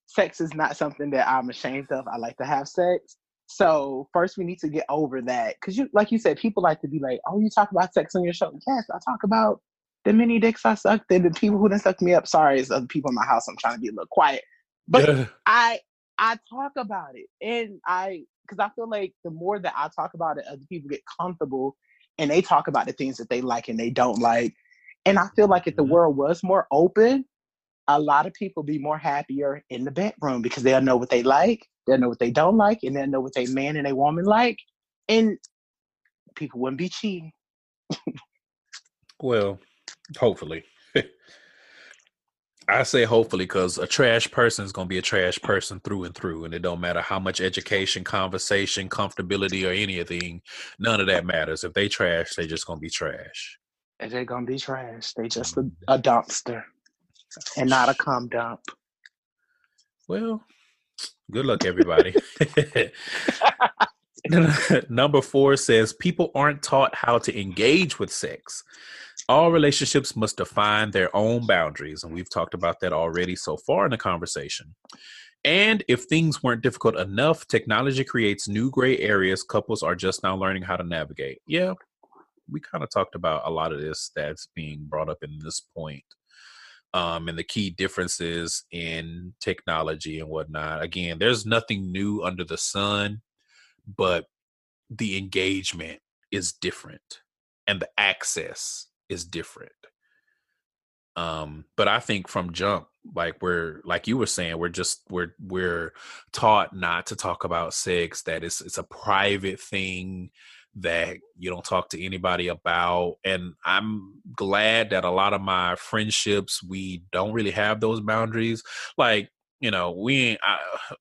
[SPEAKER 3] sex is not something that I'm ashamed of. I like to have sex. So first we need to get over that. Cause you like you said, people like to be like, Oh, you talk about sex on your show. Yes, I talk about the many dicks I sucked and the people who didn't suck me up. Sorry, it's other people in my house. I'm trying to be a little quiet. But yeah. I I talk about it. And I because I feel like the more that I talk about it, other people get comfortable and they talk about the things that they like and they don't like. And I feel like if the
[SPEAKER 1] Mhm.
[SPEAKER 3] world was more open, a lot of people be more happier in the bedroom because they'll know what they like, they'll know what they don't like, and they'll know what they man and a woman like. And people wouldn't be cheating.
[SPEAKER 1] Well, hopefully. I say hopefully because a trash person is going to be a trash person through and through, and it don't matter how much education, conversation, comfortability, or anything. None of that matters. If they trash, they just going to be trash.
[SPEAKER 3] And they're gonna be trash. They just a, mm-hmm. a dumpster and not a cum dump.
[SPEAKER 1] Well, good luck, everybody. Number four says people aren't taught how to engage with sex. All relationships must define their own boundaries. And we've talked about that already so far in the conversation. And if things weren't difficult enough, technology creates new gray areas couples are just now learning how to navigate. Yeah, we kind of talked about a lot of this that's being brought up in this point um, and the key differences in technology and whatnot. Again, there's nothing new under the sun, but the engagement is different and the access is different. Um, but I think from jump, like we're like you were saying, we're just we're we're taught not to talk about sex, that it's it's a private thing that you don't talk to anybody about. And I'm glad that a lot of my friendships, we don't really have those boundaries. Like, you know, we ain't, I,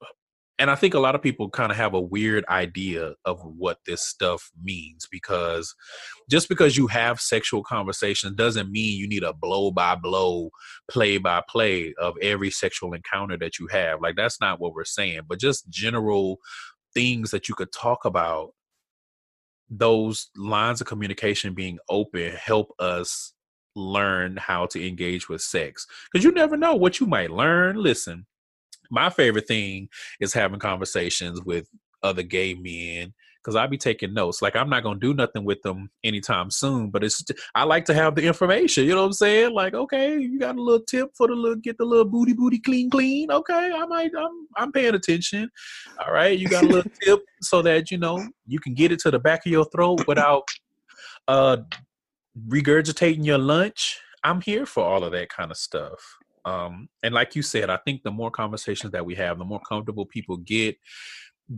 [SPEAKER 1] and I think a lot of people kind of have a weird idea of what this stuff means because just because you have sexual conversations doesn't mean you need a blow by blow, play by play of every sexual encounter that you have. Like, that's not what we're saying, but just general things that you could talk about those lines of communication being open help us learn how to engage with sex because you never know what you might learn. Listen my favorite thing is having conversations with other gay men because I be taking notes. Like I'm not gonna do nothing with them anytime soon, but it's I like to have the information. You know what I'm saying? Like, okay, you got a little tip for the little get the little booty booty clean clean. Okay, I might I'm I'm paying attention. All right, you got a little tip so that you know you can get it to the back of your throat without uh regurgitating your lunch. I'm here for all of that kind of stuff. Um, and like you said, I think the more conversations that we have, the more comfortable people get,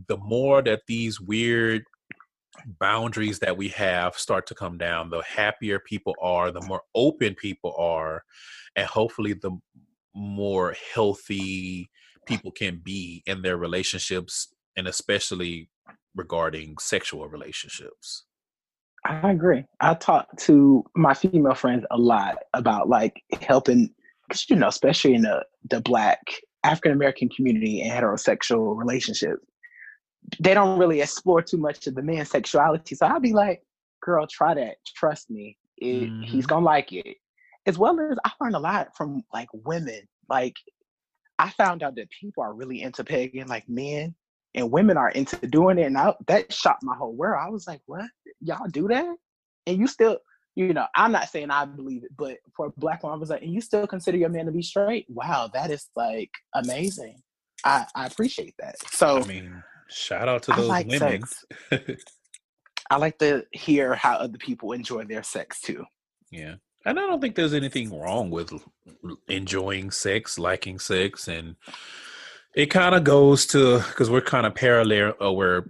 [SPEAKER 1] the more that these weird boundaries that we have start to come down, the happier people are, the more open people are, and hopefully the more healthy people can be in their relationships and especially regarding sexual relationships.
[SPEAKER 3] I agree. I talk to my female friends a lot about like helping, because you know, especially in the the black African American community and heterosexual relationships, they don't really explore too much of the man's sexuality. So I'll be like, "Girl, try that. Trust me, it, he's
[SPEAKER 1] Mhm.
[SPEAKER 3] gonna like it." As well as I learned a lot from like women. Like I found out that people are really into pegging, like men and women are into doing it, and I, that shocked my whole world. I was like, "What? Y'all do that?" And you still, you know, I'm not saying I believe it, but for a black woman, I was like, "And you still consider your man to be straight? Wow, that is like amazing. I I appreciate that." So
[SPEAKER 1] I mean, shout out to those
[SPEAKER 3] like
[SPEAKER 1] women.
[SPEAKER 3] I like to hear how other people enjoy their sex too.
[SPEAKER 1] Yeah. And I don't think there's anything wrong with enjoying sex, liking sex, and it kind of goes to because we're kind of parallel, or we're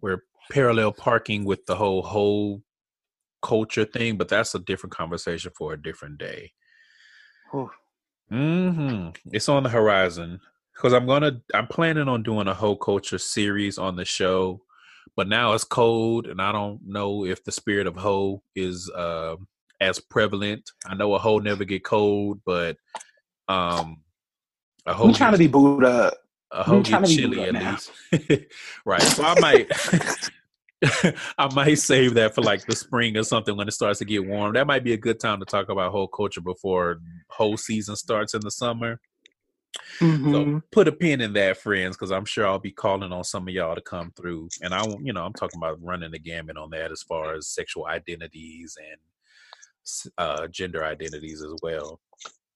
[SPEAKER 1] we're parallel parking with the whole whole culture thing, but that's a different conversation for a different day.
[SPEAKER 3] Whew.
[SPEAKER 1] hmm It's on the horizon because I'm gonna I'm planning on doing a whole culture series on the show, but now it's cold, and I don't know if the spirit of hoe is uh, as prevalent. I know a hoe never get cold, but um, a hoe
[SPEAKER 3] I'm trying to be booed up.
[SPEAKER 1] a hoe get chilly at least. right. So I might I might save that for like the spring or something when it starts to get warm. That might be a good time to talk about whole culture before whole season starts in the summer.
[SPEAKER 3] Mhm.
[SPEAKER 1] So put a pin in that, friends, because I'm sure I'll be calling on some of y'all to come through. And I, you know, I'm talking about running the gamut on that as far as sexual identities and uh, gender identities as well.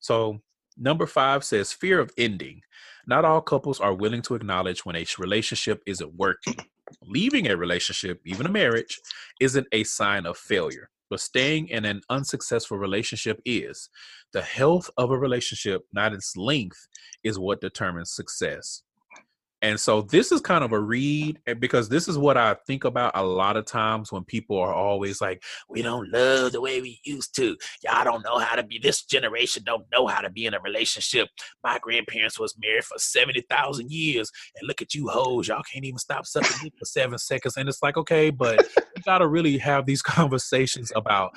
[SPEAKER 1] So number five says fear of ending. Not all couples are willing to acknowledge when a relationship isn't working. Leaving a relationship, even a marriage, isn't a sign of failure, but staying in an unsuccessful relationship is. The health of a relationship, not its length, is what determines success. And so this is kind of a read eh, because this is what I think about a lot of times when people are always like, we don't love the way we used to. Y'all don't know how to be, this generation don't know how to be in a relationship. My grandparents was married for 70,000 years. And look at you hoes, y'all can't even stop sucking for seven seconds. And it's like, okay, but you got to really have these conversations about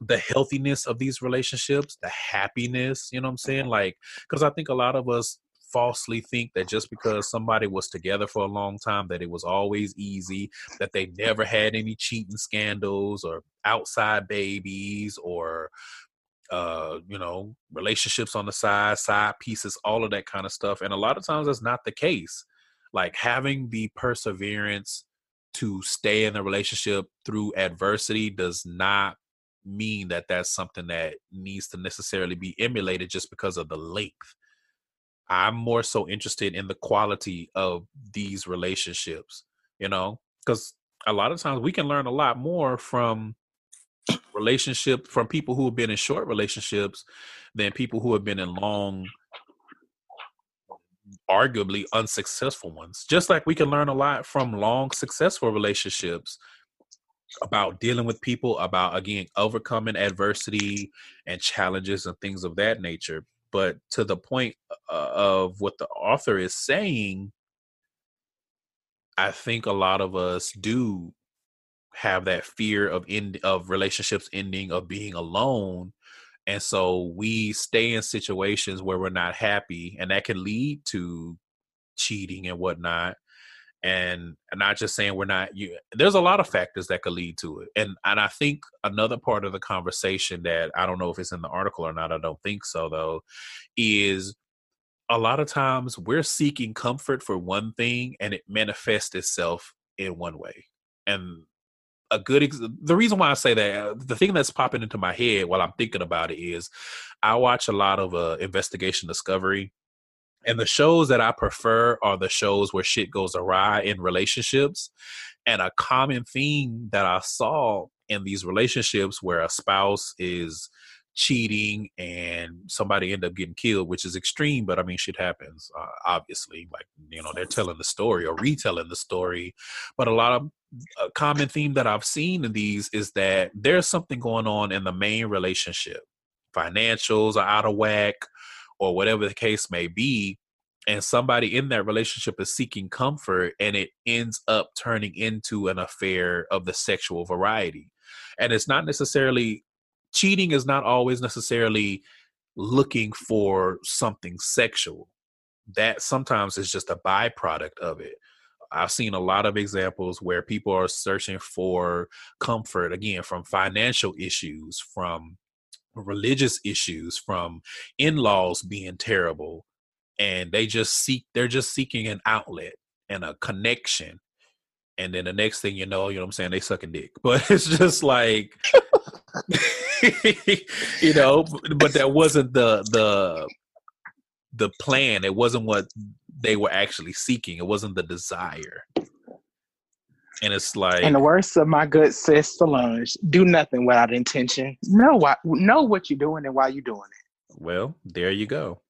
[SPEAKER 1] the healthiness of these relationships, the happiness, you know what I'm saying? Like, because I think a lot of us falsely think that just because somebody was together for a long time that it was always easy that they never had any cheating scandals or outside babies or uh you know relationships on the side side pieces all of that kind of stuff. And a lot of times that's not the case. Like having the perseverance to stay in a relationship through adversity does not mean that that's something that needs to necessarily be emulated just because of the length I'm more so interested in the quality of these relationships, you know, because a lot of times we can learn a lot more from relationship from people who have been in short relationships than people who have been in long arguably unsuccessful ones. Just like we can learn a lot from long successful relationships about dealing with people about again overcoming adversity and challenges and things of that nature but to the point uh, of what the author is saying i think a lot of us do have that fear of end of relationships ending of being alone and so we stay in situations where we're not happy and that can lead to cheating and whatnot and not just saying we're not you there's a lot of factors that could lead to it and and i think another part of the conversation that i don't know if it's in the article or not i don't think so though is a lot of times we're seeking comfort for one thing and it manifests itself in one way and a good ex- the reason why i say that the thing that's popping into my head while i'm thinking about it is i watch a lot of uh, investigation discovery and the shows that I prefer are the shows where shit goes awry in relationships. And a common theme that I saw in these relationships where a spouse is cheating and somebody end up getting killed, which is extreme, but I mean, shit happens, uh, obviously. Like, you know, they're telling the story or retelling the story. But a lot of a common theme that I've seen in these is that there's something going on in the main relationship. Financials are out of whack or whatever the case may be and somebody in that relationship is seeking comfort and it ends up turning into an affair of the sexual variety. And it's not necessarily cheating is not always necessarily looking for something sexual. That sometimes is just a byproduct of it. I've seen a lot of examples where people are searching for comfort again from financial issues, from religious issues from in-laws being terrible and they just seek they're just seeking an outlet and a connection and then the next thing you know you know what i'm saying they sucking dick. But it's just like you know but that wasn't the the the plan. It wasn't what they were actually seeking. It wasn't the desire and it's like
[SPEAKER 3] and the words of my good sis Solange, do nothing without intention. Know why know what you're doing and why you're doing it.
[SPEAKER 1] Well, there you go.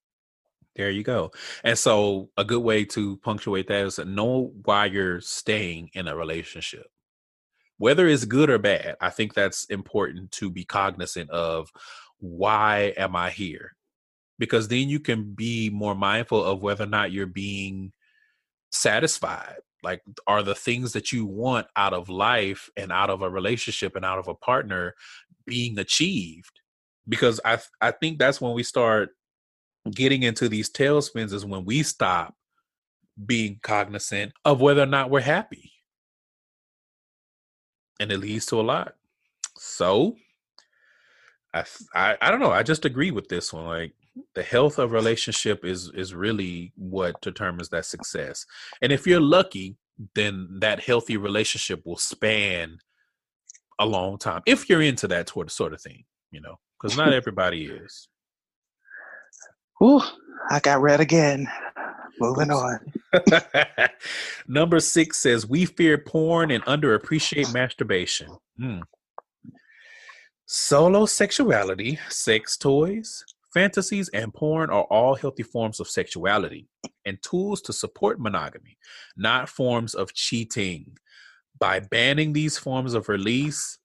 [SPEAKER 1] There you go. And so a good way to punctuate that is to know why you're staying in a relationship. Whether it's good or bad, I think that's important to be cognizant of why am I here? Because then you can be more mindful of whether or not you're being satisfied like are the things that you want out of life and out of a relationship and out of a partner being achieved? Because i i think that's when we start getting into these tailspins is when we stop being cognizant of whether or not we're happy. And it leads to a lot. So I, I i don't know i just agree with this one like the health of relationship is is really what determines that success and if you're lucky then that healthy relationship will span a long time if you're into that sort of thing you know because not everybody is
[SPEAKER 3] Ooh, I got read again. Moving on.
[SPEAKER 1] Number six says we fear porn and underappreciate masturbation. Hmm. Solo sexuality, sex toys, fantasies, and porn are all healthy forms of sexuality and tools to support monogamy, not forms of cheating. By banning these forms of release,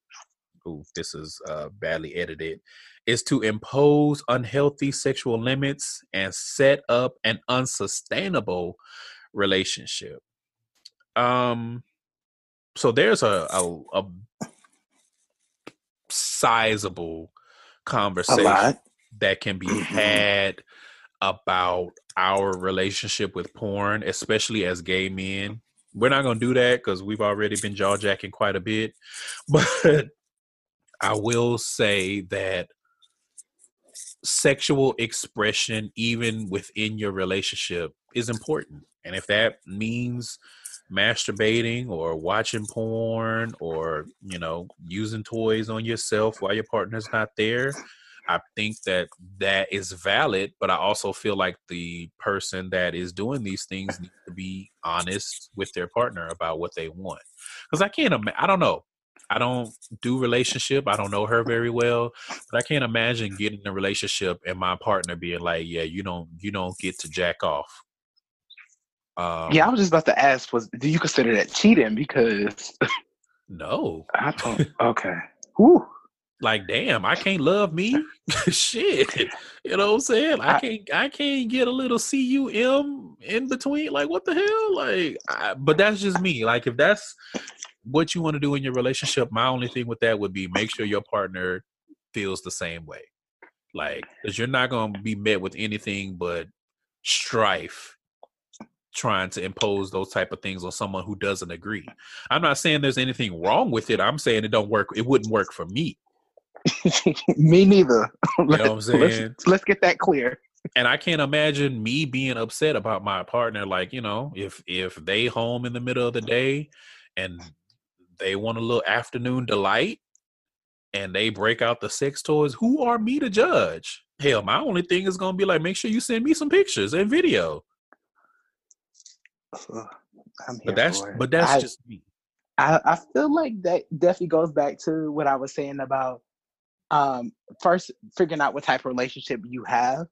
[SPEAKER 1] ooh, this is uh, badly edited, is to impose unhealthy sexual limits and set up an unsustainable relationship. Um, so there's a a, a sizable conversation that can be
[SPEAKER 3] Mm-hmm.
[SPEAKER 1] had about our relationship with porn, especially as gay men. We're not going to do that because we've already been jaw jacking quite a bit. But I will say that sexual expression, even within your relationship, is important. And if that means masturbating or watching porn or, you know, using toys on yourself while your partner's not there, I think that that is valid, but I also feel like the person that is doing these things needs to be honest with their partner about what they want. Because I can't, I don't know. I don't do relationship. I don't know her very well, but I can't imagine getting in a relationship and my partner being like, "Yeah, you don't, you don't get to jack off." Um,
[SPEAKER 3] yeah, I was just about to ask, was do you consider that cheating? Because
[SPEAKER 1] no,
[SPEAKER 3] I don't. Okay. Whew.
[SPEAKER 1] Like damn i can't love me? Shit you know what i'm saying? I can't i can't get a little cum in between like what the hell? Like I, but that's just me like if that's what you want to do in your relationship my only thing with that would be make sure your partner feels the same way. Like because you're not going to be met with anything but strife trying to impose those type of things on someone who doesn't agree. I'm not saying there's anything wrong with it i'm saying it don't work it wouldn't work for me
[SPEAKER 3] Me neither.
[SPEAKER 1] You know what I'm
[SPEAKER 3] Let's-
[SPEAKER 1] saying?
[SPEAKER 3] Let's, get that clear.
[SPEAKER 1] and I can't imagine me being upset about my partner. Like, you know, if if they home in the middle of the day and they want a little afternoon delight and they break out the sex toys, who are me to judge? Hell, my only thing is gonna be like, make sure you send me some pictures and video. But that's but that's
[SPEAKER 3] I,
[SPEAKER 1] just me.
[SPEAKER 3] I, I feel like that definitely goes back to what I was saying about um first figuring out what type of relationship you have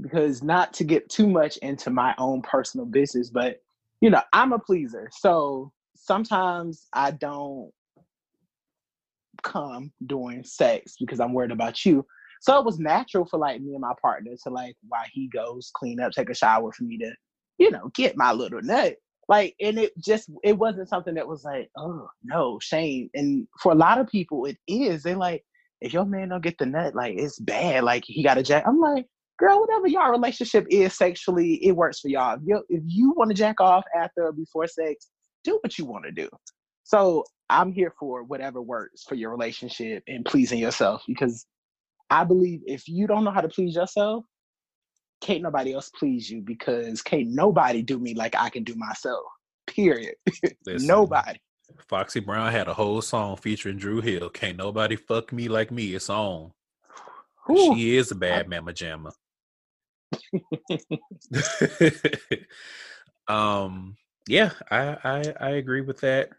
[SPEAKER 3] because not to get too much into my own personal business but you know i'm a pleaser so sometimes i don't come during sex because i'm worried about you. So it was natural for like me and my partner to like while he goes clean up take a shower for me to you know get my little nut. Like and it just it wasn't something that was like oh no shame. And for a lot of people it is. They like if your man don't get the nut like it's bad like he got a jack i'm like girl whatever y'all relationship is sexually it works for y'all if you, if you want to jack off after or before sex do what you want to do so i'm here for whatever works for your relationship and pleasing yourself because i believe if you don't know how to please yourself can't nobody else please you because can't nobody do me like I can do myself. Period.
[SPEAKER 1] Listen,
[SPEAKER 3] nobody.
[SPEAKER 1] Foxy Brown had a whole song featuring Dru Hill. Can't nobody fuck me like me. It's on. She is a bad mama jamma. um yeah I, I i agree with that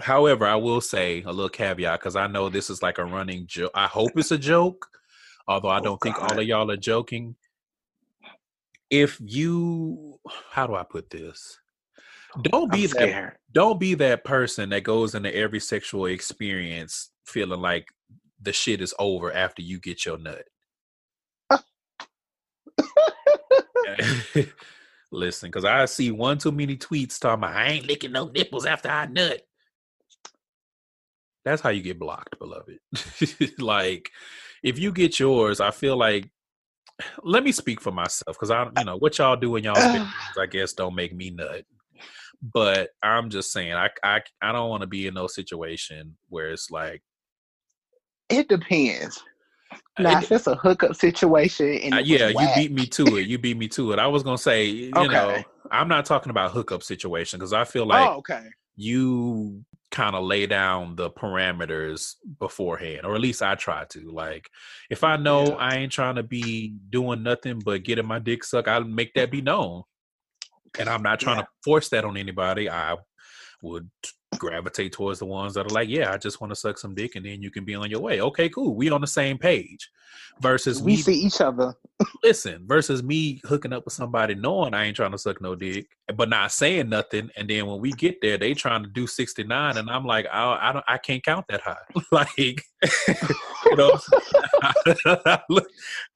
[SPEAKER 1] however i will say a little caveat because i know this is like a running joke i hope it's a joke although i
[SPEAKER 3] Oh,
[SPEAKER 1] don't think all of y'all are joking if you how do i put this don't be
[SPEAKER 3] I'm
[SPEAKER 1] that
[SPEAKER 3] scared.
[SPEAKER 1] don't be that person that goes into every sexual experience feeling like the shit is over after you get your nut Listen, because I see one too many tweets talking about I ain't licking no nipples after I nut. That's how you get blocked, beloved. like, if you get yours, I feel like let me speak for myself because I, you know, what y'all do in bedrooms, I guess, don't make me nut. But I'm just saying, I, I, I don't want to be in no situation where it's like,
[SPEAKER 3] It depends. Now,
[SPEAKER 1] it-
[SPEAKER 3] if it's a hookup situation and
[SPEAKER 1] Uh,
[SPEAKER 3] it
[SPEAKER 1] yeah, you beat me to it. You beat me to it. I was gonna say, you know, I'm not talking about hookup situation because I feel like
[SPEAKER 3] oh, okay.
[SPEAKER 1] you kind of lay down the parameters beforehand, or at least I try to. Like, if I know
[SPEAKER 3] Yeah.
[SPEAKER 1] I ain't trying to be doing nothing but getting my dick sucked, I'll make that be known. And I'm not trying
[SPEAKER 3] Yeah.
[SPEAKER 1] to force that on anybody. I would gravitate towards the ones that are like, yeah, I just want to suck some dick and then you can be on your way. Okay, cool. We on the same page. Versus
[SPEAKER 3] we
[SPEAKER 1] me
[SPEAKER 3] see each other.
[SPEAKER 1] listen, versus me hooking up with somebody knowing I ain't trying to suck no dick, but not saying nothing. And then when we get there, they trying to do 69 and I'm like, I, I don't I can't count that high. like you know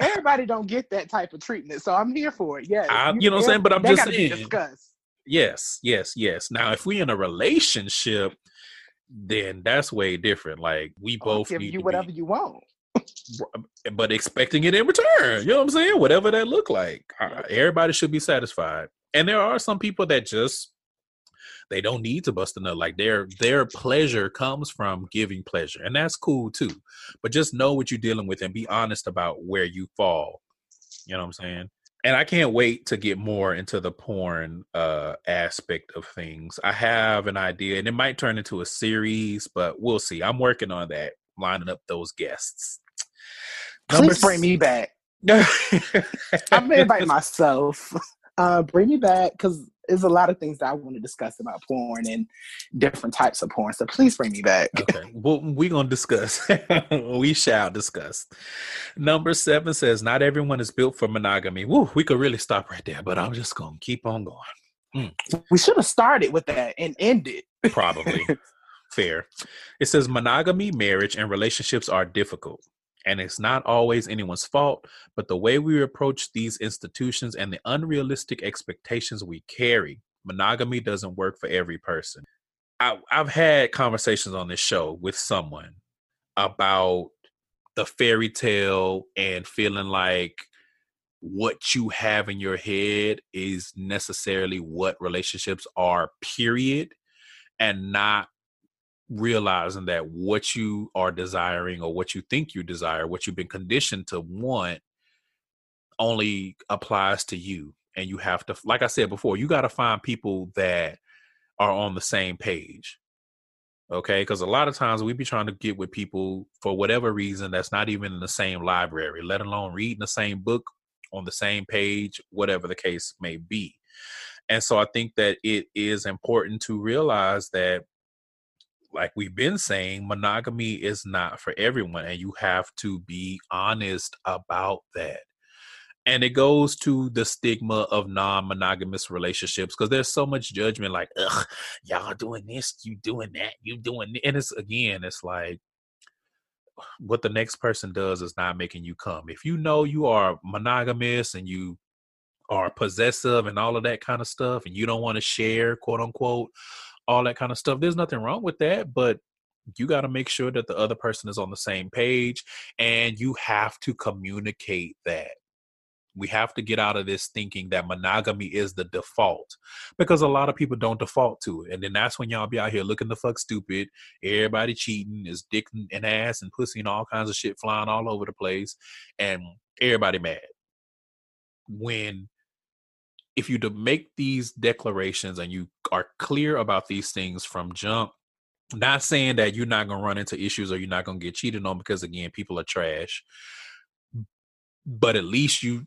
[SPEAKER 3] Everybody don't get that type of treatment, so I'm here for it. Yeah,
[SPEAKER 1] I- you know what I'm saying? But I'm just saying.
[SPEAKER 3] discussed.
[SPEAKER 1] Yes, yes, yes. Now, if we in a relationship, then that's way different. Like we both
[SPEAKER 3] give you whatever
[SPEAKER 1] be,
[SPEAKER 3] you want.
[SPEAKER 1] but expecting it in return. You know what I'm saying? Whatever that look like, everybody should be satisfied. And there are some people that just they don't need to bust a nut. Like their their pleasure comes from giving pleasure, and that's cool too. But just know what you're dealing with and be honest about where you fall. You know what I'm saying? And I can't wait to get more into the porn uh aspect of things. I have an idea, and it might turn into a series, but we'll see. I'm working on that, lining up those guests.
[SPEAKER 3] Please bring me back. I'm gonna invite myself. Uh, bring me back because there's a lot of things that I want to discuss about porn and different types of porn. So please bring me back.
[SPEAKER 1] okay. Well, we're going to discuss. we shall discuss. Number seven says, Not everyone is built for monogamy. Woo, we could really stop right there, but I'm just going to keep on going.
[SPEAKER 3] We should have started with that and ended.
[SPEAKER 1] Probably. Fair. It says, Monogamy, marriage, and relationships are difficult. And it's not always anyone's fault, but the way we approach these institutions and the unrealistic expectations we carry, monogamy doesn't work for every person. I, I've had conversations on this show with someone about the fairy tale and feeling like what you have in your head is necessarily what relationships are, period, and not realizing that what you are desiring or what you think you desire, what you've been conditioned to want, only applies to you. And you have to, like I said before, you got to find people that are on the same page. Okay. Because a lot of times we be trying to get with people for whatever reason that's not even in the same library, let alone reading the same book on the same page, whatever the case may be. And so I think that it is important to realize that like we've been saying, monogamy is not for everyone, and you have to be honest about that. And it goes to the stigma of non-monogamous relationships because there's so much judgment, like, ugh, y'all doing this, you doing that, you doing, th-. and it's again, it's like what the next person does is not making you come. If you know you are monogamous and you are possessive and all of that kind of stuff, and you don't want to share, quote unquote, all that kind of stuff. There's nothing wrong with that, but you got to make sure that the other person is on the same page and you have to communicate that. We have to get out of this thinking that monogamy is the default because a lot of people don't default to it. And then that's when y'all be out here looking the fuck stupid. Everybody cheating, is dick and ass and pussy and all kinds of shit flying all over the place. And everybody mad. When if you to make these declarations and you are clear about these things from jump, not saying that you're not gonna run into issues or you're not gonna get cheated on because again, people are trash. But at least you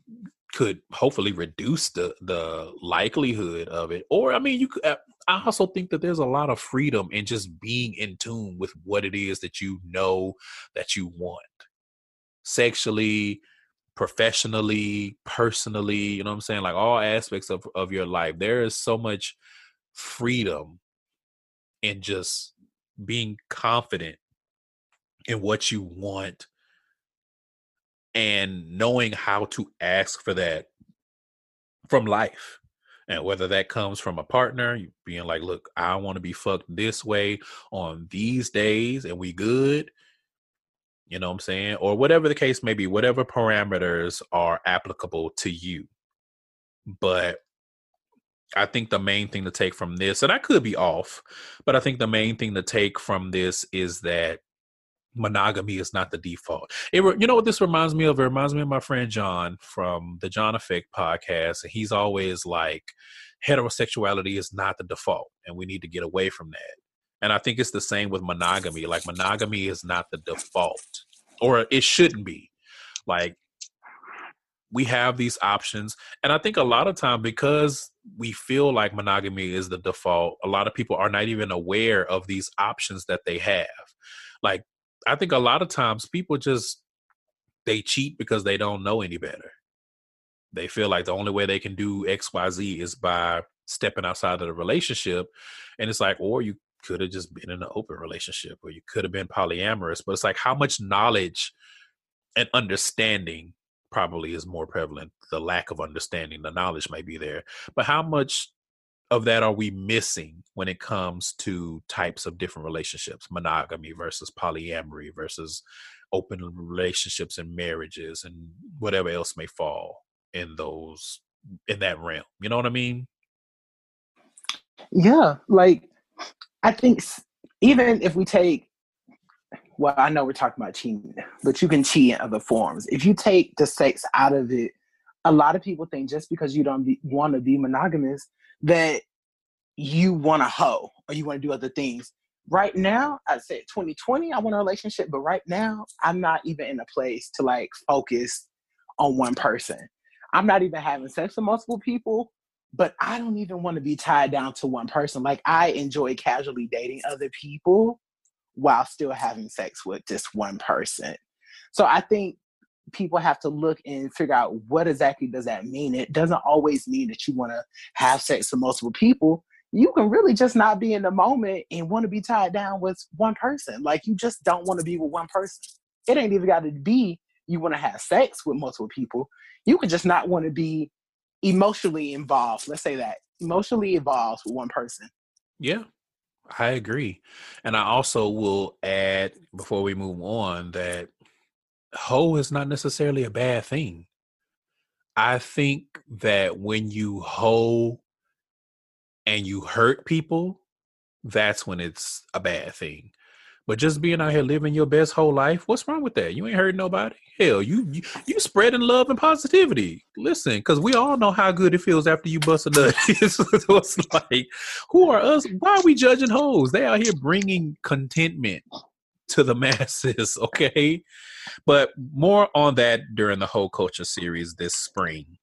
[SPEAKER 1] could hopefully reduce the the likelihood of it. Or I mean, you could. uh, I also think that there's a lot of freedom in just being in tune with what it is that you know that you want, sexually, professionally, personally, you know what I'm saying? Like all aspects of, of your life. There is so much freedom in just being confident in what you want and knowing how to ask for that from life. And whether that comes from a partner, being like, look, I want to be fucked this way on these days and we good you know what I'm saying? Or whatever the case may be, whatever parameters are applicable to you. But I think the main thing to take from this, and I could be off, but I think the main thing to take from this is that monogamy is not the default. It, you know what this reminds me of? It reminds me of my friend John from the John Effect podcast. And he's always like, heterosexuality is not the default, and we need to get away from that. And I think it's the same with monogamy. Like monogamy is not the default, or it shouldn't be. Like we have these options, and I think a lot of time because we feel like monogamy is the default. A lot of people are not even aware of these options that they have. Like I think a lot of times people just they cheat because they don't know any better. They feel like the only way they can do XYZ is by stepping outside of the relationship. And it's like, or you could have just been in an open relationship or you could have been polyamorous. But it's like how much knowledge and understanding probably is more prevalent. The lack of understanding, the knowledge may be there. But how much of that are we missing when it comes to types of different relationships monogamy versus polyamory versus open relationships and marriages and whatever else may fall in those in that realm you know what i mean
[SPEAKER 3] yeah like i think even if we take well i know we're talking about cheating but you can cheat in other forms if you take the sex out of it a lot of people think just because you don't want to be monogamous that you want to hoe or you want to do other things. Right now, I said 2020, I want a relationship, but right now, I'm not even in a place to like focus on one person. I'm not even having sex with multiple people, but I don't even want to be tied down to one person. Like, I enjoy casually dating other people while still having sex with just one person. So I think people have to look and figure out what exactly does that mean. It doesn't always mean that you want to have sex with multiple people you can really just not be in the moment and want to be tied down with one person. Like you just don't want to be with one person. It ain't even got to be you want to have sex with multiple people. You could just not want to be emotionally involved. Let's say that emotionally involved with one person.
[SPEAKER 1] Yeah, I agree. And I also will add before we move on that hoe is not necessarily a bad thing. I think that when you hoe and you hurt people, that's when it's a bad thing. But just being out here living your best whole life, what's wrong with that? You ain't hurting nobody. Hell, you you, you spreading love and positivity. Listen, because we all know how good it feels after you bust a nut. so it's like, who are us? Why are we judging hoes? They out here bringing contentment to the masses. Okay, but more on that during the whole culture series this spring.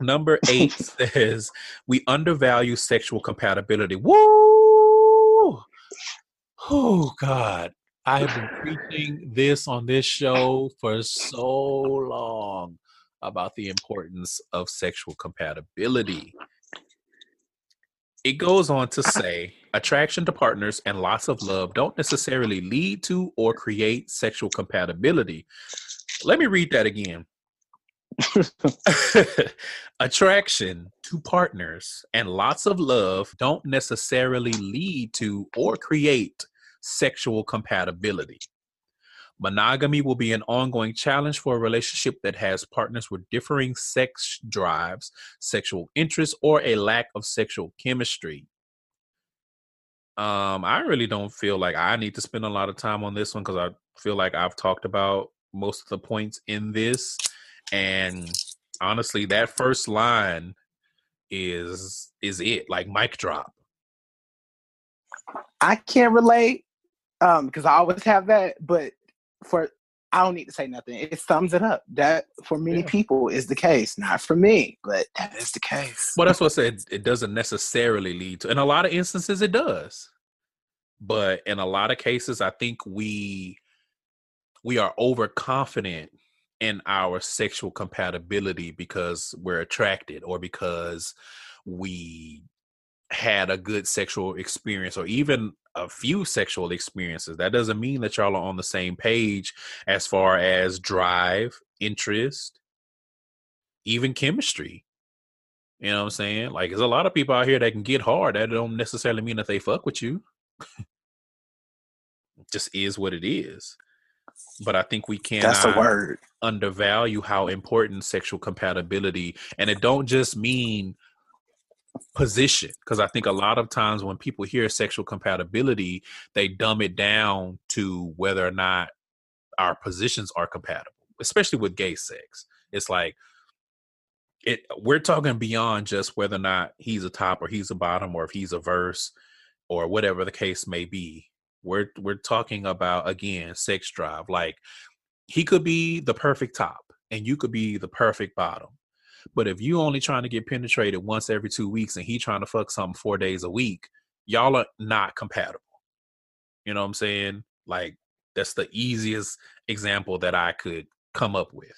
[SPEAKER 1] Number eight says we undervalue sexual compatibility. Woo! Oh God. I have been preaching this on this show for so long about the importance of sexual compatibility. It goes on to say attraction to partners and lots of love don't necessarily lead to or create sexual compatibility. Let me read that again. Attraction to partners and lots of love don't necessarily lead to or create sexual compatibility. Monogamy will be an ongoing challenge for a relationship that has partners with differing sex drives, sexual interests, or a lack of sexual chemistry. Um, I really don't feel like I need to spend a lot of time on this one because I feel like I've talked about most of the points in this. And honestly, that first line is is it like mic drop.
[SPEAKER 3] I can't relate um because I always have that, but for I don't need to say nothing. It sums it up. That for many yeah. people is the case. Not for me, but that is the case.
[SPEAKER 1] Well, that's what I said. It doesn't necessarily lead to. In a lot of instances, it does. But in a lot of cases, I think we we are overconfident in our sexual compatibility because we're attracted or because we had a good sexual experience or even a few sexual experiences. That doesn't mean that y'all are on the same page as far as drive, interest, even chemistry. You know what I'm saying? Like, there's a lot of people out here that can get hard. That don't necessarily mean that they fuck with you. just is what it is but I think we can
[SPEAKER 3] That's the uh, word.
[SPEAKER 1] undervalue how important sexual compatibility and it don't just mean position because I think a lot of times when people hear sexual compatibility, they dumb it down to whether or not our positions are compatible, especially with gay sex. It's like it we're talking beyond just whether or not he's a top or he's a bottom or if he's a verse or whatever the case may be we're we're talking about again sex drive. Like he could be the perfect top and you could be the perfect bottom. But if you only trying to get penetrated once every two weeks and he trying to fuck something four days a week, y'all are not compatible. You know what I'm saying? Like that's the easiest example that I could come up with.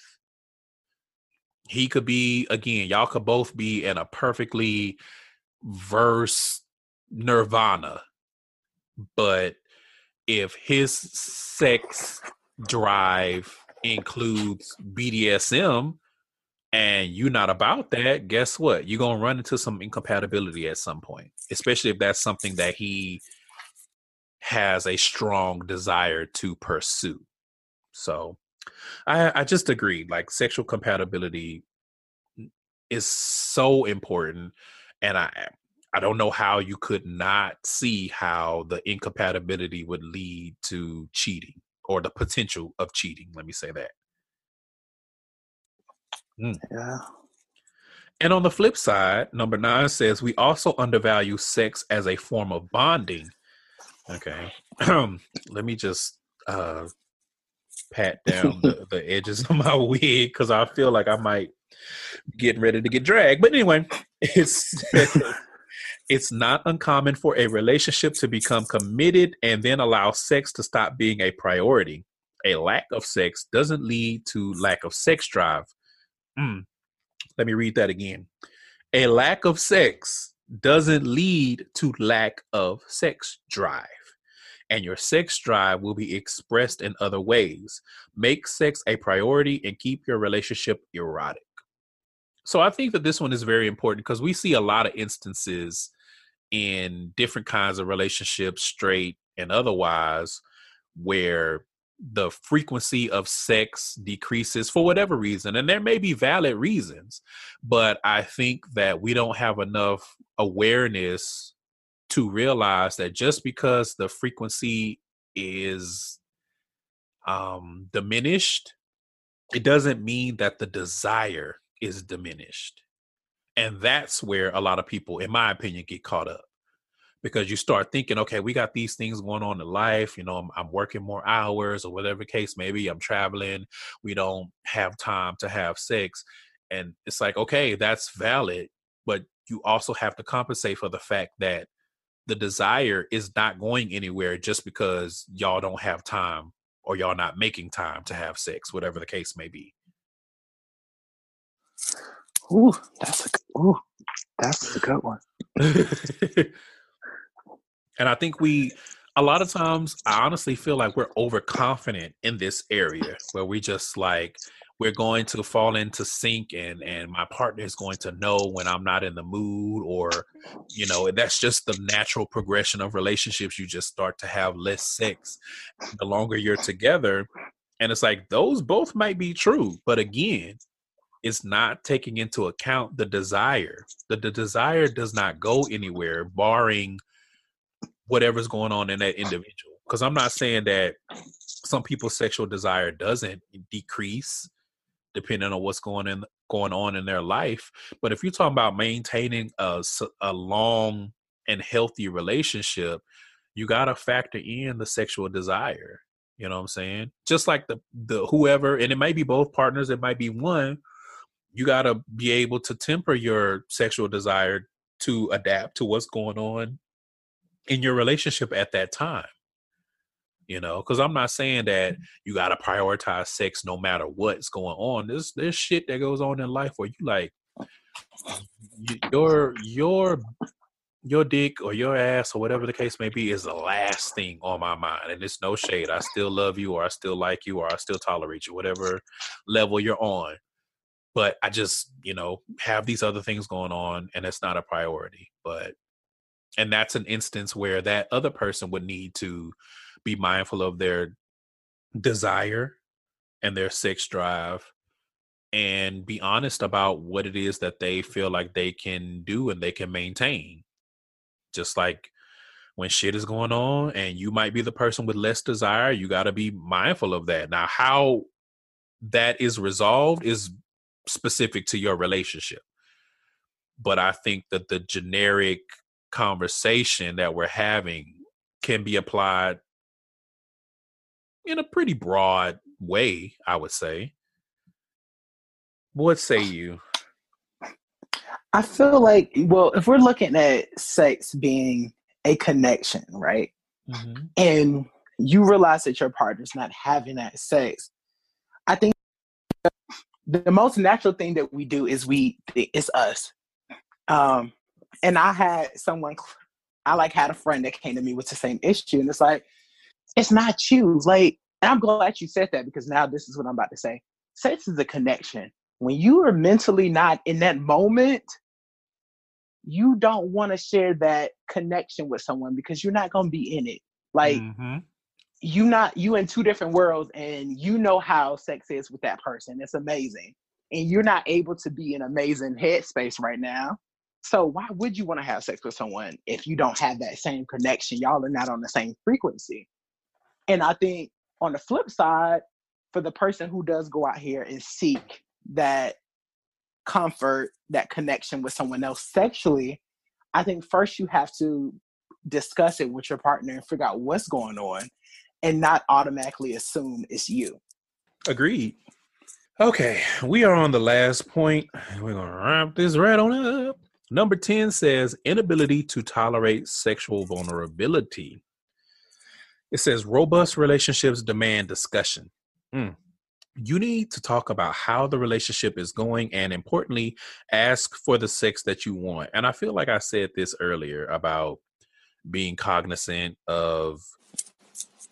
[SPEAKER 1] He could be again, y'all could both be in a perfectly verse nirvana. But if his sex drive includes BDSM and you're not about that, guess what? You're gonna run into some incompatibility at some point, especially if that's something that he has a strong desire to pursue. So I, I just agreed. Like sexual compatibility is so important, and I I don't know how you could not see how the incompatibility would lead to cheating or the potential of cheating. Let me say that.
[SPEAKER 3] Mm. Yeah.
[SPEAKER 1] And on the flip side, number nine says we also undervalue sex as a form of bonding. Okay. Let me just uh, pat down the, the edges of my wig because I feel like I might get ready to get dragged. But anyway, it's it's not uncommon for a relationship to become committed and then allow sex to stop being a priority. A lack of sex doesn't lead to lack of sex drive. Mm. Let me read that again. A lack of sex doesn't lead to lack of sex drive. And your sex drive will be expressed in other ways. Make sex a priority and keep your relationship erotic. So I think that this one is very important because we see a lot of instances in different kinds of relationships, straight and otherwise, where the frequency of sex decreases for whatever reason. And there may be valid reasons, but I think that we don't have enough awareness to realize that just because the frequency is um, diminished, it doesn't mean that the desire is diminished. And that's where a lot of people, in my opinion, get caught up because you start thinking, okay, we got these things going on in life. You know, I'm, I'm, working more hours or whatever case maybe. I'm traveling. We don't have time to have sex. And it's like, okay, that's valid. But you also have to compensate for the fact that the desire is not going anywhere just because y'all don't have time or y'all not making time to have sex, whatever the case may be.
[SPEAKER 3] Ooh, that's a ooh, that's a good one.
[SPEAKER 1] and I think we a lot of times I honestly feel like we're overconfident in this area where we just like we're going to fall into sync and and my partner is going to know when I'm not in the mood or you know that's just the natural progression of relationships you just start to have less sex the longer you're together and it's like those both might be true but again it's not taking into account the desire. The, the desire does not go anywhere, barring whatever's going on in that individual. Because I'm not saying that some people's sexual desire doesn't decrease depending on what's going in going on in their life. But if you're talking about maintaining a, a long and healthy relationship, you got to factor in the sexual desire. You know what I'm saying? Just like the the whoever, and it might be both partners, it might be one you got to be able to temper your sexual desire to adapt to what's going on in your relationship at that time you know because i'm not saying that mm-hmm. you got to prioritize sex no matter what's going on there's there's shit that goes on in life where you like your your your dick or your ass or whatever the case may be is the last thing on my mind and it's no shade i still love you or i still like you or i still tolerate you whatever level you're on but I just, you know, have these other things going on and it's not a priority. But and that's an instance where that other person would need to be mindful of their desire and their sex drive and be honest about what it is that they feel like they can do and they can maintain. Just like when shit is going on and you might be the person with less desire, you got to be mindful of that. Now, how that is resolved is specific to your relationship. But I think that the generic conversation that we're having can be applied in a pretty broad way, I would say. What say you?
[SPEAKER 3] I feel like, well, if we're looking at sex being a connection, right? Mm-hmm. And you realize that your partner's not having that sex, I think the most natural thing that we do is we it's us. Um, and I had someone, I like had a friend that came to me with the same issue, and it's like, it's not you. Like, and I'm glad you said that because now this is what I'm about to say. Sex is a connection. When you are mentally not in that moment, you don't want to share that connection with someone because you're not going to be in it. Like, mm-hmm. you not you in two different worlds, and you know how sex is with that person. It's amazing, and you're not able to be in amazing headspace right now. So why would you want to have sex with someone if you don't have that same connection? Y'all are not on the same frequency. And I think on the flip side, for the person who does go out here and seek that comfort, that connection with someone else sexually, I think first you have to discuss it with your partner and figure out what's going on and not automatically assume it's you.
[SPEAKER 1] Agreed. Okay, we are on the last point. We're going to wrap this right on up. Number 10 says inability to tolerate sexual vulnerability. It says robust relationships demand discussion. Mm. You need to talk about how the relationship is going and importantly, ask for the sex that you want. And I feel like I said this earlier about being cognizant of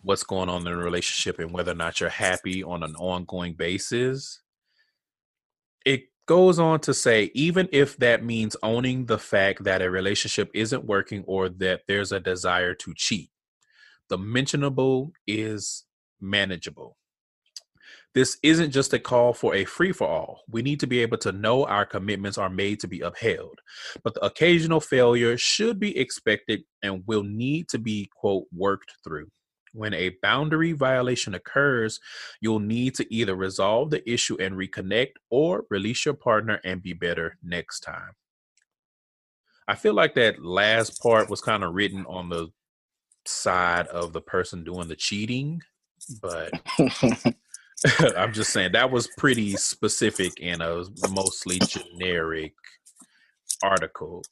[SPEAKER 1] what's going on in the relationship and whether or not you're happy on an ongoing basis. Goes on to say even if that means owning the fact that a relationship isn't working or that there's a desire to cheat the mentionable is manageable this isn't just a call for a free for all. We need to be able to know our commitments are made to be upheld. But the occasional failure should be expected and will need to be, quote, worked through. When a boundary violation occurs, you'll need to either resolve the issue and reconnect or release your partner and be better next time. I feel like that last part was kind of written on the side of the person doing the cheating, but I'm just saying that was pretty specific and a mostly generic article.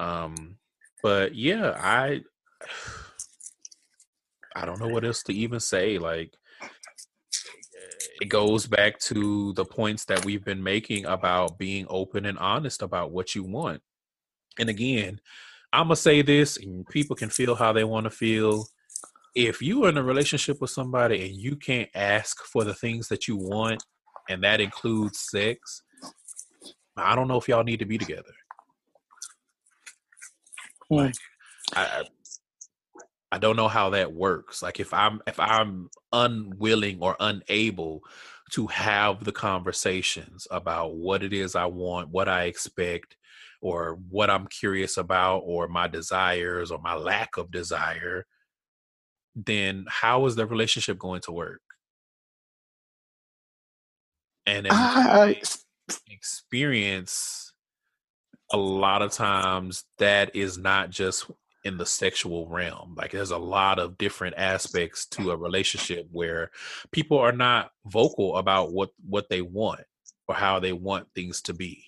[SPEAKER 1] Um, but yeah, I I don't know what else to even say. Like, it goes back to the points that we've been making about being open and honest about what you want. And again, I'm gonna say this, and people can feel how they want to feel. If you are in a relationship with somebody and you can't ask for the things that you want, and that includes sex, I don't know if y'all need to be together. Hmm. Like, I, I don't know how that works. Like if I'm if I'm unwilling or unable to have the conversations about what it is I want, what I expect, or what I'm curious about, or my desires or my lack of desire, then how is the relationship going to work? And uh, experience a lot of times that is not just in the sexual realm. Like there's a lot of different aspects to a relationship where people are not vocal about what what they want or how they want things to be.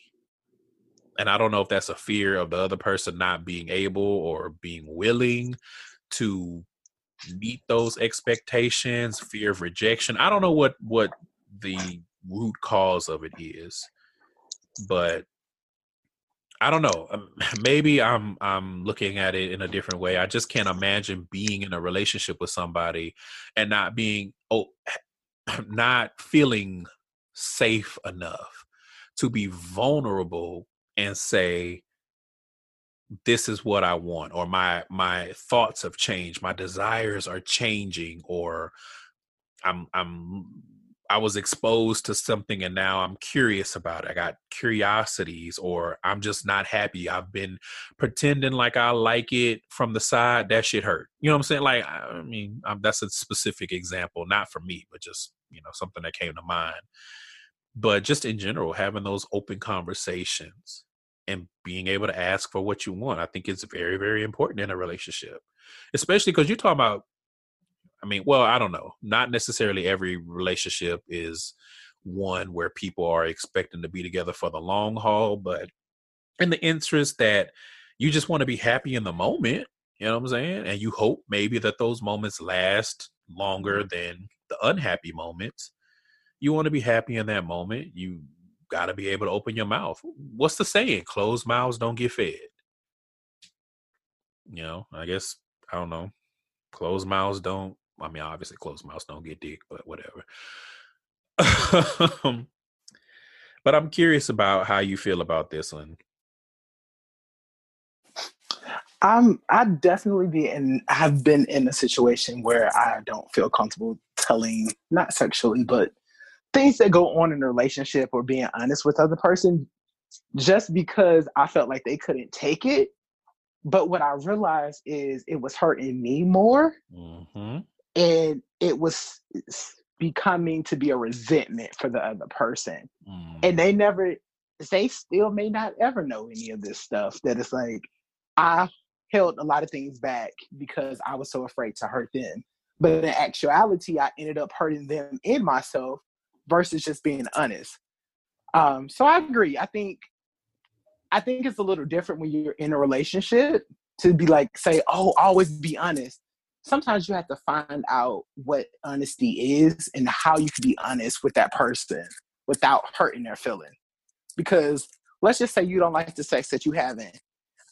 [SPEAKER 1] And I don't know if that's a fear of the other person not being able or being willing to meet those expectations, fear of rejection. I don't know what what the root cause of it is. But I don't know. Um, maybe I'm I'm looking at it in a different way. I just can't imagine being in a relationship with somebody and not being oh not feeling safe enough to be vulnerable and say this is what I want or my my thoughts have changed, my desires are changing or I'm I'm I was exposed to something and now I'm curious about it. I got curiosities or I'm just not happy. I've been pretending like I like it from the side. That shit hurt. You know what I'm saying? Like, I mean, I'm, that's a specific example, not for me, but just, you know, something that came to mind. But just in general, having those open conversations and being able to ask for what you want, I think it's very, very important in a relationship, especially because you're talking about I mean, well, I don't know. Not necessarily every relationship is one where people are expecting to be together for the long haul, but in the interest that you just want to be happy in the moment. You know what I'm saying? And you hope maybe that those moments last longer mm-hmm. than the unhappy moments. You want to be happy in that moment. You got to be able to open your mouth. What's the saying? Closed mouths don't get fed. You know, I guess, I don't know. Closed mouths don't, I mean, obviously, closed mouths don't get dick, but whatever. but I'm curious about how you feel about this one.
[SPEAKER 3] I'm I definitely be in have been in a situation where I don't feel comfortable telling not sexually, but things that go on in a relationship or being honest with other person just because I felt like they couldn't take it. But what I realized is it was hurting me more. Mm-hmm. And it was becoming to be a resentment for the other person. Mm. And they never, they still may not ever know any of this stuff. That it's like, I held a lot of things back because I was so afraid to hurt them. But in actuality, I ended up hurting them in myself versus just being honest. Um, so I agree. I think I think it's a little different when you're in a relationship to be like say, oh, always be honest. Sometimes you have to find out what honesty is and how you can be honest with that person without hurting their feeling. Because let's just say you don't like the sex that you haven't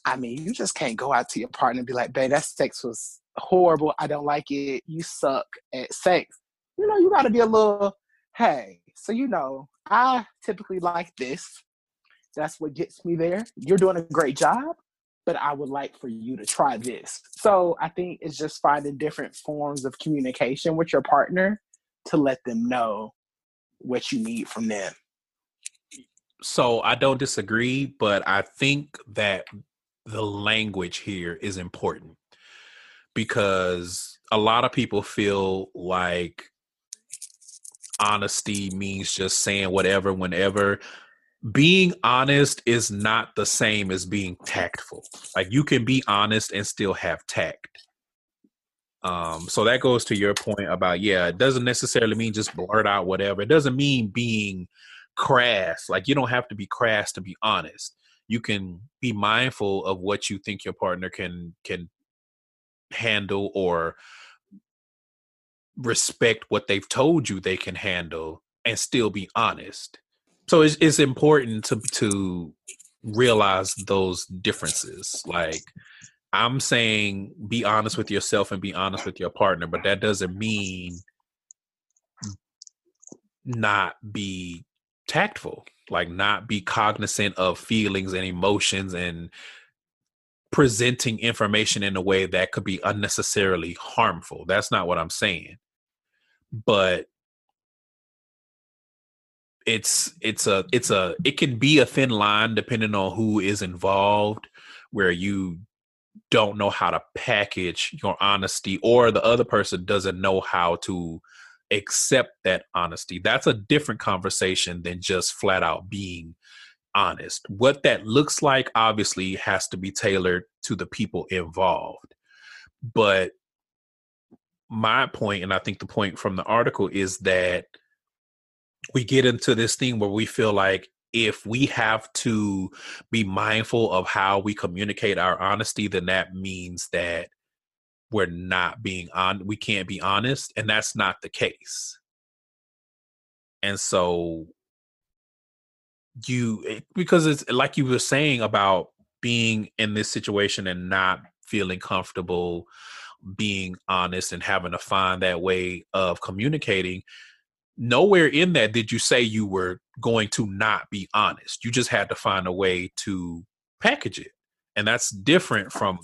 [SPEAKER 3] I mean, you just can't go out to your partner and be like, babe, that sex was horrible. I don't like it. You suck at sex. You know, you got to be a little, hey, so you know, I typically like this. That's what gets me there. You're doing a great job, but I would like for you to try this. So I think it's just finding different forms of communication with your partner to let them know what you need from them.
[SPEAKER 1] So I don't disagree, but I think that the language here is important because a lot of people feel like honesty means just saying whatever whenever being honest is not the same as being tactful. Like you can be honest and still have tact. Um so that goes to your point about yeah it doesn't necessarily mean just blurt out whatever. It doesn't mean being crass. Like you don't have to be crass to be honest. You can be mindful of what you think your partner can can handle or respect what they've told you they can handle and still be honest so it's, it's important to to realize those differences like i'm saying be honest with yourself and be honest with your partner but that doesn't mean not be tactful like not be cognizant of feelings and emotions and presenting information in a way that could be unnecessarily harmful. That's not what I'm saying. But it's it's a it's a it can be a thin line depending on who is involved where you don't know how to package your honesty or the other person doesn't know how to accept that honesty. That's a different conversation than just flat out being honest. What that looks like obviously has to be tailored to the people involved. But my point, and I think the point from the article is that we get into this thing where we feel like if we have to be mindful of how we communicate our honesty, then that means that we're not being on we can't be honest and that's not the case. And so you because it's like you were saying about being in this situation and not feeling comfortable being honest and having to find that way of communicating nowhere in that did you say you were going to not be honest you just had to find a way to package it and that's different from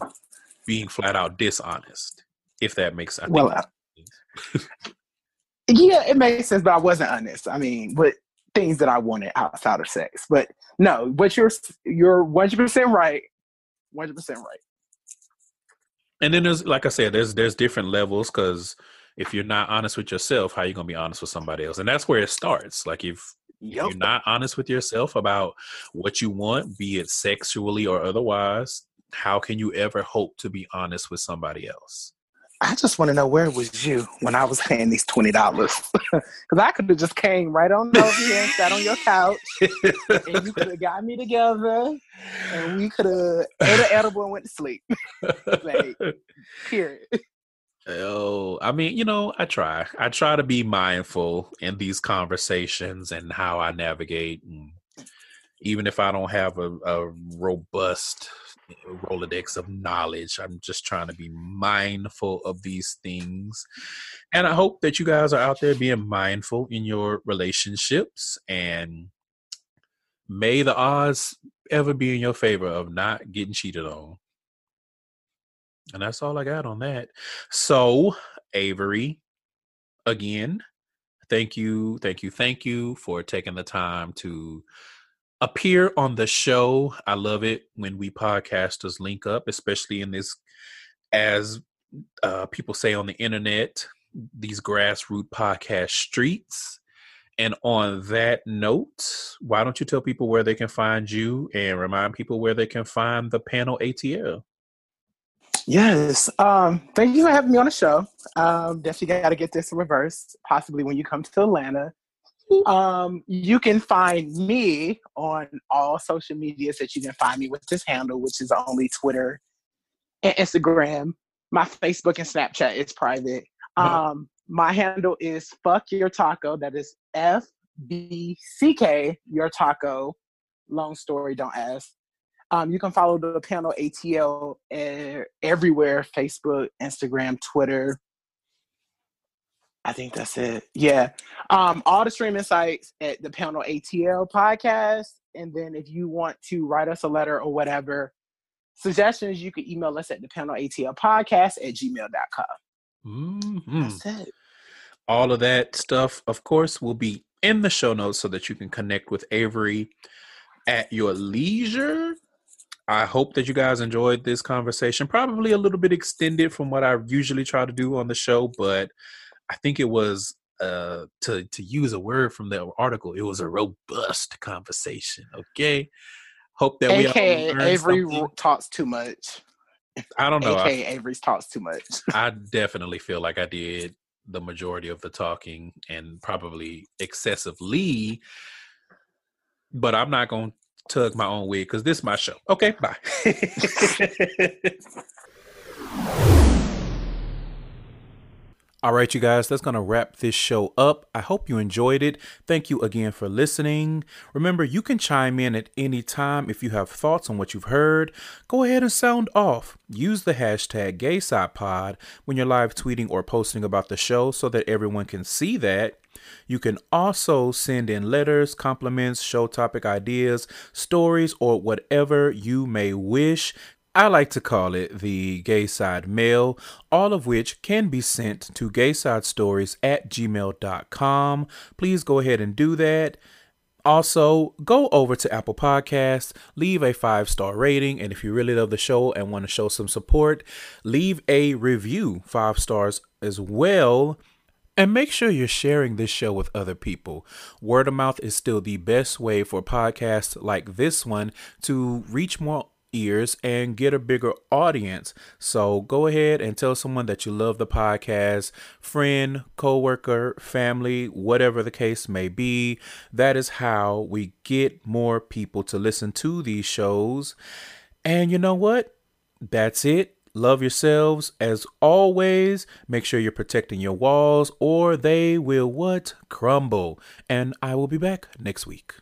[SPEAKER 1] being flat out dishonest, if that makes sense. Well, I,
[SPEAKER 3] yeah, it makes sense, but I wasn't honest. I mean, but things that I wanted outside of sex. But no, but you're you're one hundred percent right. One hundred percent right.
[SPEAKER 1] And then there's like I said, there's there's different levels because if you're not honest with yourself, how are you gonna be honest with somebody else? And that's where it starts. Like if Yep. you're not honest with yourself about what you want, be it sexually or otherwise, how can you ever hope to be honest with somebody else?
[SPEAKER 3] I just want to know where was you when I was paying these twenty dollars? Because I could have just came right on over here and sat on your couch, and you could have got me together, and we could have ate an edible and went to sleep. like, period.
[SPEAKER 1] Oh, I mean, you know, I try. I try to be mindful in these conversations and how I navigate. And even if I don't have a, a robust uh, Rolodex of knowledge, I'm just trying to be mindful of these things. And I hope that you guys are out there being mindful in your relationships and may the odds ever be in your favor of not getting cheated on. And that's all I got on that. So, Avery, again, thank you, thank you, thank you for taking the time to appear on the show. I love it when we podcasters link up, especially in this, as uh, people say on the internet, these grassroots podcast streets. And on that note, why don't you tell people where they can find you and remind people where they can find the panel ATL?
[SPEAKER 3] Yes. Um, thank you for having me on the show. Um, definitely got to get this in reverse, possibly when you come to Atlanta. Um, you can find me on all social medias that you can find me with this handle, which is only Twitter and Instagram. My Facebook and Snapchat is private. Um, my handle is fuck your taco. That is F B C K your taco. Long story, don't ask. Um, you can follow the panel ATL everywhere Facebook, Instagram, Twitter. I think that's it. Yeah. Um, all the streaming sites at the panel ATL podcast. And then if you want to write us a letter or whatever, suggestions, you can email us at the panel ATL podcast at gmail.com.
[SPEAKER 1] Mm-hmm. That's it. All of that stuff, of course, will be in the show notes so that you can connect with Avery at your leisure. I hope that you guys enjoyed this conversation. Probably a little bit extended from what I usually try to do on the show, but I think it was uh, to to use a word from the article. It was a robust conversation. Okay, hope that we
[SPEAKER 3] AKA we Avery something. talks too much.
[SPEAKER 1] I don't know.
[SPEAKER 3] AKA I, Avery talks too much.
[SPEAKER 1] I definitely feel like I did the majority of the talking and probably excessively. But I'm not going tug my own wig because this is my show. Okay, bye. All right, you guys, that's going to wrap this show up. I hope you enjoyed it. Thank you again for listening. Remember, you can chime in at any time if you have thoughts on what you've heard. Go ahead and sound off. Use the hashtag GaySidePod when you're live tweeting or posting about the show so that everyone can see that. You can also send in letters, compliments, show topic ideas, stories, or whatever you may wish. I like to call it the gay side mail, all of which can be sent to gaysidestories at gmail.com. Please go ahead and do that. Also, go over to Apple Podcasts, leave a five star rating, and if you really love the show and want to show some support, leave a review, five stars as well. And make sure you're sharing this show with other people. Word of mouth is still the best way for podcasts like this one to reach more ears and get a bigger audience. So go ahead and tell someone that you love the podcast, friend, coworker, family, whatever the case may be. That is how we get more people to listen to these shows. And you know what? That's it. Love yourselves as always. Make sure you're protecting your walls or they will what? Crumble. And I will be back next week.